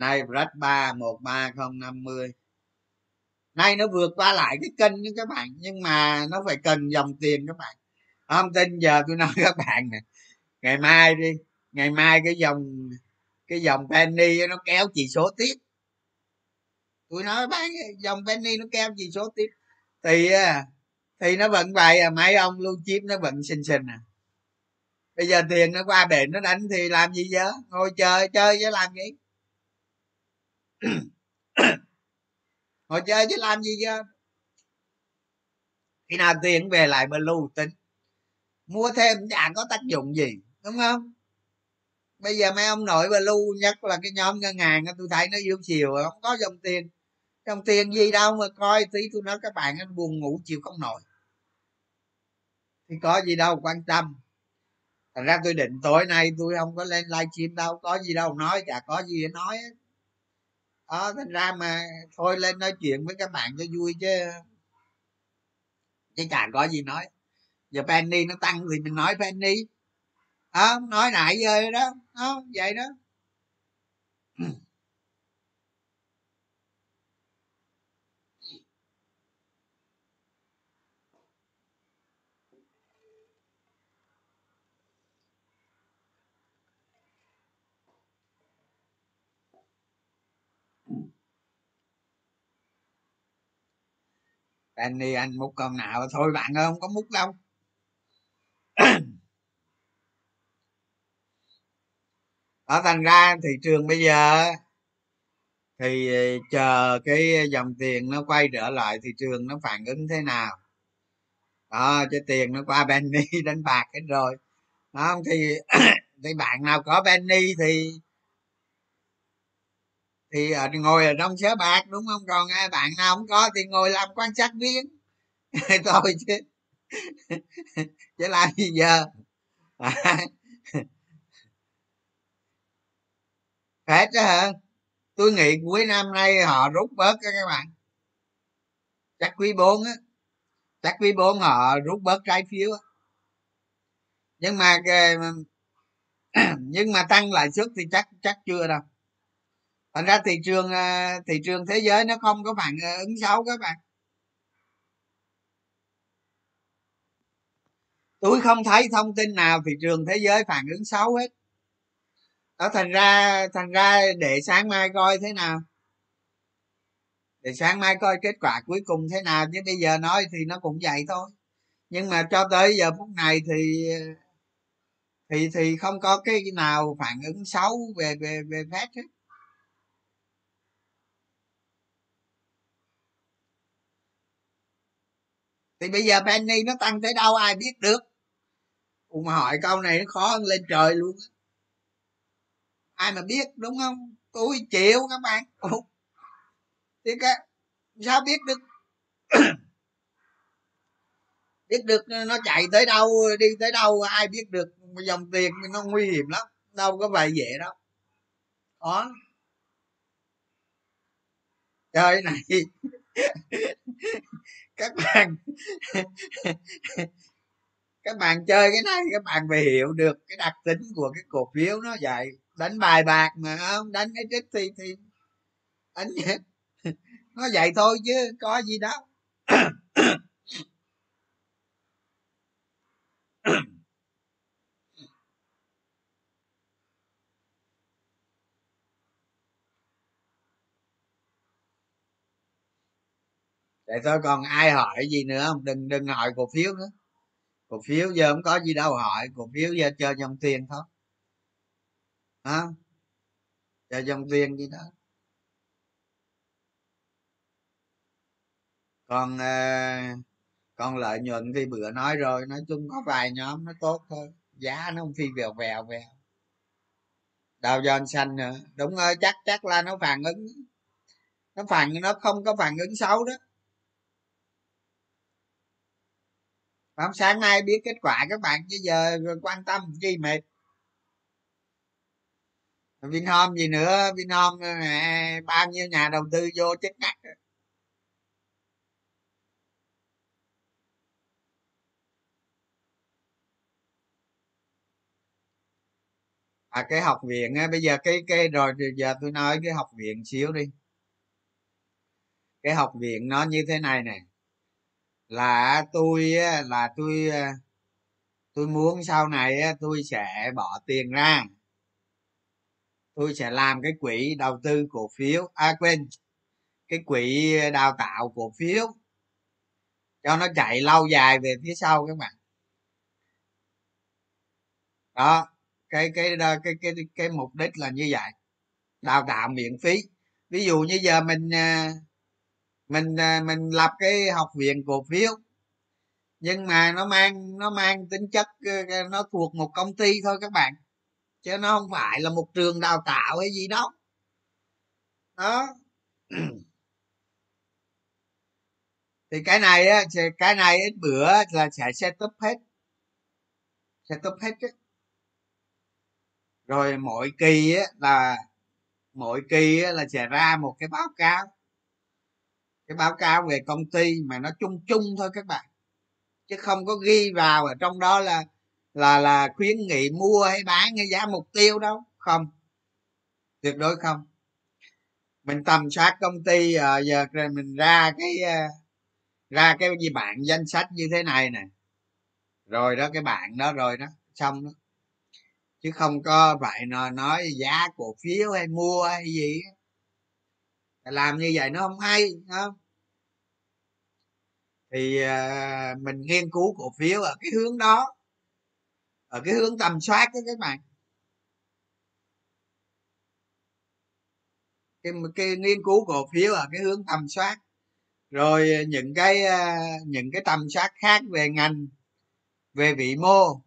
Nay rách ba, một, ba, không, năm, mươi. Nay nó vượt qua lại cái kênh nha các bạn, nhưng mà nó phải cần dòng tiền các bạn. Không tin, giờ tôi nói các bạn nè. Ngày mai đi, ngày mai cái dòng cái dòng penny nó kéo chỉ số tiếp. Tôi nói bán dòng penny nó kéo chỉ số tiếp. Thì thì nó vẫn vậy à mấy ông lưu chip nó vẫn xinh xinh à. Bây giờ tiền nó qua bển nó đánh thì làm gì giờ? Ngồi chơi chơi chứ làm gì? Họ chơi chứ làm gì chứ khi nào tiền về lại blue tính mua thêm chả có tác dụng gì, đúng không? Bây giờ mấy ông nội lưu nhất là cái nhóm ngân hàng tôi thấy nó yếu chiều không có dòng tiền. Dòng tiền gì đâu mà coi tí tôi nói các bạn, anh buồn ngủ chịu không nổi. Thì có gì đâu, quan tâm. Thành ra tôi định tối nay tôi không có lên livestream đâu, có gì đâu, nói chả có gì để nói đó, thành ra mà thôi lên nói chuyện với các bạn cho vui chứ. Chứ chả có gì nói? Giờ penny nó tăng thì mình nói penny. Đó nói nãy giờ đó đó vậy đó. Anh đi, anh múc con nào thôi, bạn ơi, không có múc đâu. Đó thành ra thị trường bây giờ thì ờ, chờ cái dòng tiền nó quay trở lại thị trường nó phản ứng thế nào? Đó, chứ tiền nó qua Benny đánh bạc hết rồi. Đó, thì thì bạn nào có Benny thì thì à, ngồi ở trong sớ bạc, đúng không? Còn ai, bạn nào không có thì ngồi làm quan sát viên. Thôi chứ. Chứ làm gì giờ? Hết chứ hả? Tôi nghĩ cuối năm nay họ rút bớt các bạn. Chắc quý bốn á. Chắc quý bốn họ rút bớt trái phiếu á. Nhưng mà nhưng mà tăng lãi suất thì chắc chắc chưa đâu thành ra thị trường à, thị trường thế giới nó không có phản à, ứng xấu các bạn. Tôi không thấy thông tin nào thị trường thế giới phản ứng xấu hết. Đó, thành ra thành ra để sáng mai coi thế nào. Để sáng mai coi kết quả cuối cùng thế nào, chứ bây giờ nói thì nó cũng vậy thôi. Nhưng mà cho tới giờ phút này thì thì thì không có cái nào phản ứng xấu về về về phép hết. Thì bây giờ penny nó tăng tới đâu ai biết được. Ủa mà hỏi câu này nó khó hơn lên trời luôn ai mà biết đúng không? Tôi chịu các bạn. Ủa, thì cái sao biết được? Biết được nó chạy tới đâu đi tới đâu ai biết được. Dòng tiền nó nguy hiểm lắm đâu có vậy dễ đâu. Đó trời này. các bạn các bạn chơi cái này, các bạn phải hiểu được cái đặc tính của cái cổ phiếu nó vậy. Đánh bài bạc mà, không, đánh cái trích thì thì đánh nó vậy thôi chứ có gì đâu. để thôi còn ai hỏi gì nữa không? Đừng đừng hỏi cổ phiếu nữa. Cổ phiếu giờ không có gì đâu, hỏi cổ phiếu giờ chơi dòng tiền thôi. Hả? Chơi dòng tiền gì đó. Còn ờ, còn lợi nhuận thì bữa nói rồi, nói chung có vài nhóm nó tốt thôi. Giá nó không phi vèo vèo vèo. Đào giòn xanh nữa. Đúng rồi, chắc chắc là nó phản ứng. Nó phản, nó không có phản ứng xấu đó. Không sáng nay biết kết quả các bạn chứ giờ quan tâm gì mệt. Vinhome gì nữa? Vinhome ờ, mẹ, bao nhiêu nhà đầu tư vô chết ngắt à cái học viện á bây giờ cái cái rồi giờ tôi nói cái học viện xíu đi. Cái học viện nó như thế này nè là tôi là tôi ờ, tôi muốn sau này tôi sẽ bỏ tiền ra. Tôi sẽ làm cái quỹ đầu tư cổ phiếu. À quên cái quỹ đào tạo cổ phiếu. Cho nó chạy lâu dài về phía sau các bạn. Đó cái cái cái cái cái, cái mục đích là như vậy. Đào tạo miễn phí. Ví dụ như giờ mình ờ, mình à, mình lập cái học viện cổ phiếu. Nhưng mà nó mang nó mang tính chất ờ, ờ, nó thuộc một công ty thôi các bạn. Chứ nó không phải là một trường đào tạo hay gì đâu. Đó. Thì cái này á cái này ít bữa là sẽ setup hết. Setup hết á rồi mỗi kỳ á là, mỗi kỳ á là sẽ ra một cái báo cáo cái báo cáo về công ty mà nó chung chung thôi các bạn. Chứ không có ghi vào ở trong đó là là là khuyến nghị mua hay bán hay giá mục tiêu đâu. Không. Tuyệt đối không. Mình tầm soát công ty à, giờ mình ra cái ờ, ra cái gì bạn danh sách như thế này nè. Rồi đó cái bạn đó rồi đó xong đó. Chứ không có phải nói giá cổ phiếu hay mua hay gì làm như vậy nó không hay không? Thì uh, mình nghiên cứu cổ phiếu ở cái hướng đó ở cái hướng tầm soát đó các bạn cái, cái nghiên cứu cổ phiếu ở cái hướng tầm soát. Rồi à, những cái à, những cái tầm soát khác về ngành về vị mô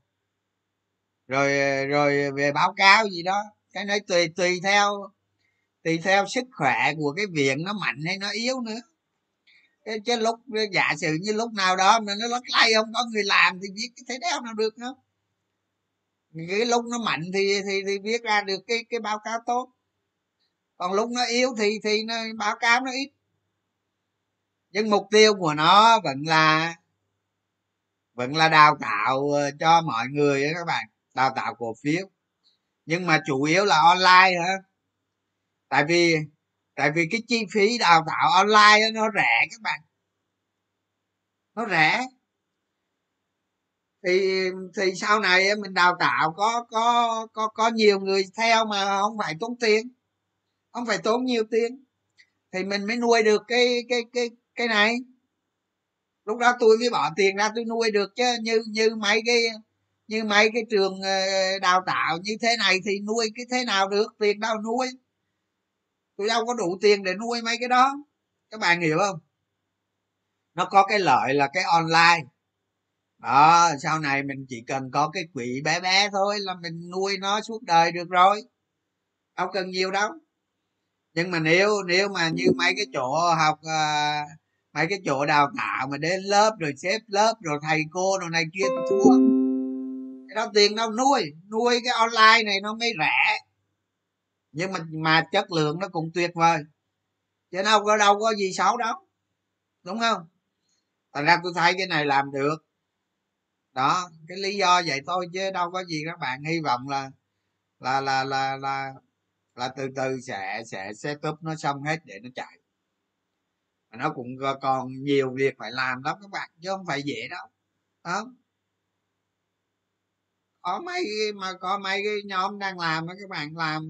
rồi rồi về báo cáo gì đó. Cái nói tùy tùy theo tùy theo sức khỏe của cái viện nó mạnh hay nó yếu nữa cái chứ lúc giả sử như lúc nào đó mà nó lắc lay không có người làm thì viết cái thế đéo nào được nữa. Cái lúc nó mạnh thì thì thì viết ra được cái cái báo cáo tốt. Còn lúc nó yếu thì thì nó, báo cáo nó ít. Nhưng mục tiêu của nó vẫn là vẫn là đào tạo ờ, cho mọi người các bạn, đào tạo cổ phiếu. Nhưng mà chủ yếu là online hả? Tại vì tại vì cái chi phí đào tạo online nó rẻ các bạn. Nó rẻ. Thì thì sau này mình đào tạo có có có có nhiều người theo mà không phải tốn tiền. Không phải tốn nhiều tiền. Thì mình mới nuôi được cái cái cái cái này. Lúc đó tôi mới bỏ tiền ra tôi nuôi được chứ, như như mấy cái, như mấy cái trường ờ, đào tạo như thế này thì nuôi cái thế nào được, tiền đâu nuôi tôi đâu có đủ tiền để nuôi mấy cái đó. Các bạn hiểu không? Nó có cái lợi là cái online. Đó sau này mình chỉ cần có cái quỹ bé bé thôi là mình nuôi nó suốt đời được rồi. Đâu cần nhiều đâu. Nhưng mà nếu nếu mà như mấy cái chỗ học uh, mấy cái chỗ đào tạo mà đến lớp rồi xếp lớp rồi thầy cô rồi này kia thua. Cái đó tiền đâu nuôi. Nuôi cái online này nó mới rẻ nhưng mà mà chất lượng nó cũng tuyệt vời. Chứ đâu có đâu có gì xấu đâu. Đúng không? Thành ra tôi thấy cái này làm được. Đó, cái lý do vậy thôi chứ đâu có gì các bạn hy vọng là là là là là là từ từ sẽ sẽ setup nó xong hết để nó chạy. Mà nó cũng còn nhiều việc phải làm lắm các bạn, chứ không phải dễ đâu. Đó có mấy mà có mấy cái nhóm đang làm các bạn làm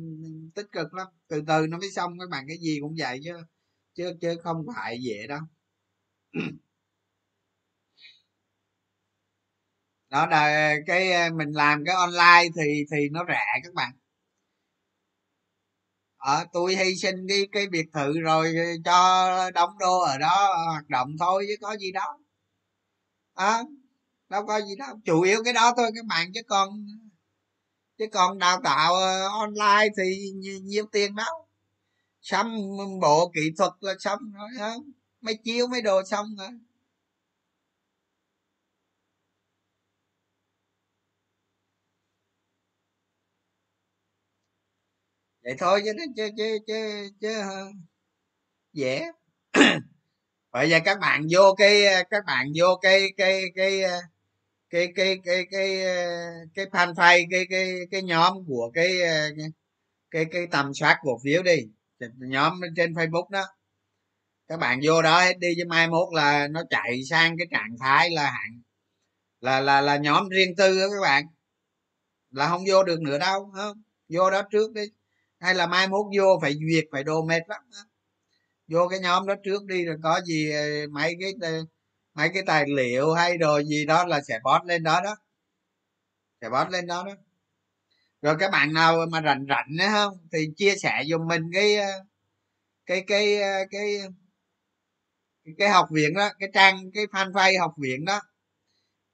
tích cực lắm. Từ từ nó mới xong các bạn cái gì cũng vậy chứ chứ chứ không phải dễ đâu. Đó là cái ờ, mình làm cái online thì thì nó rẻ các bạn. Ở tôi hy sinh đi cái biệt thự rồi cho đóng đô ở đó hoạt động thôi chứ có gì đâu. À, đâu có gì đâu. Chủ yếu cái đó thôi các bạn chứ còn chứ còn đào tạo ờ, online thì nhiều tiền đâu xong bộ kỹ thuật là xong rồi hả? Mấy chiếu mấy đồ xong rồi. Vậy thôi chứ chứ chứ chứ, chứ dễ. Bây giờ các bạn vô cái ờ, các bạn vô cái cái cái cái cái cái cái cái ờ, cái fanpage cái cái cái nhóm của cái ờ, cái cái tầm soát cổ phiếu đi. Nhóm trên facebook đó. Các bạn vô đó hết đi, chứ mai mốt là nó chạy sang cái trạng thái là hạn, là là là nhóm riêng tư đó các bạn. Là không vô được nữa đâu không? Vô đó trước đi. Hay là mai mốt vô phải duyệt, phải đồ mệt lắm vô cái nhóm đó trước đi, rồi có gì ờ, mấy cái mấy cái tài liệu hay đồ gì đó là sẽ post lên đó đó. Sẽ post lên đó đó. Rồi các bạn nào mà rảnh rảnh nữa không thì chia sẻ dùm mình cái ờ, cái cái cái cái, cái học viện đó cái trang cái fanpage học viện đó.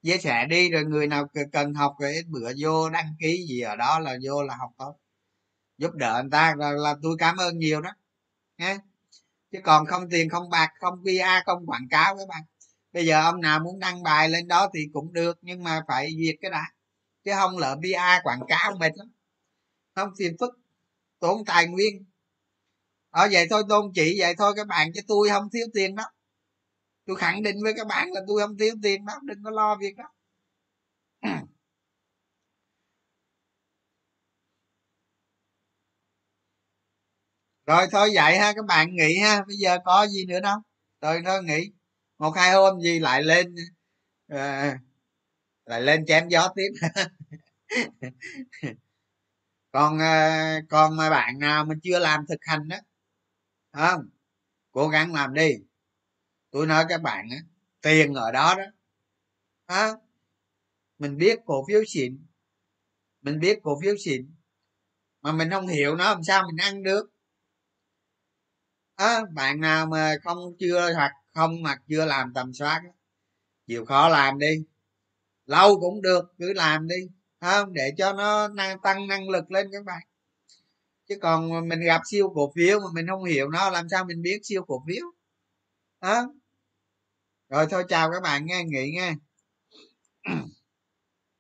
Chia sẻ đi rồi người nào cần học rồi bữa vô đăng ký gì ở đó là vô là học thôi giúp đỡ anh ta là, là tôi cảm ơn nhiều đó nghe chứ còn không tiền không bạc không pa không quảng cáo các bạn bây giờ ông nào muốn đăng bài lên đó thì cũng được, nhưng mà phải duyệt cái đã. Chứ không lỡ pa quảng cáo mệt lắm. Không phiền phức. Tốn tài nguyên. Ở vậy thôi, tôn chỉ vậy thôi. Các bạn, chứ tôi không thiếu tiền đó. Tôi khẳng định với các bạn là tôi không thiếu tiền đó. Đừng có lo việc đó. Rồi thôi, vậy ha. Các bạn nghỉ ha. Bây giờ có gì nữa đâu? Rồi thôi nghỉ một hai hôm gì lại lên à, lại lên chém gió tiếp. Còn à, còn mà bạn nào mà chưa làm thực hành đó không? Cố gắng làm đi. Tôi nói các bạn á tiền ở đó đó à, mình biết cổ phiếu xịn mình biết cổ phiếu xịn mà mình không hiểu nó làm sao mình ăn được. À, bạn nào mà không chưa hoặc không hoặc chưa làm tầm soát chịu khó làm đi. Lâu cũng được cứ làm đi. Không? Để cho nó năng, tăng năng lực lên các bạn. Chứ còn mình gặp siêu cổ phiếu mà mình không hiểu nó làm sao mình biết siêu cổ phiếu? Đó rồi thôi chào các bạn nghe nghỉ nghe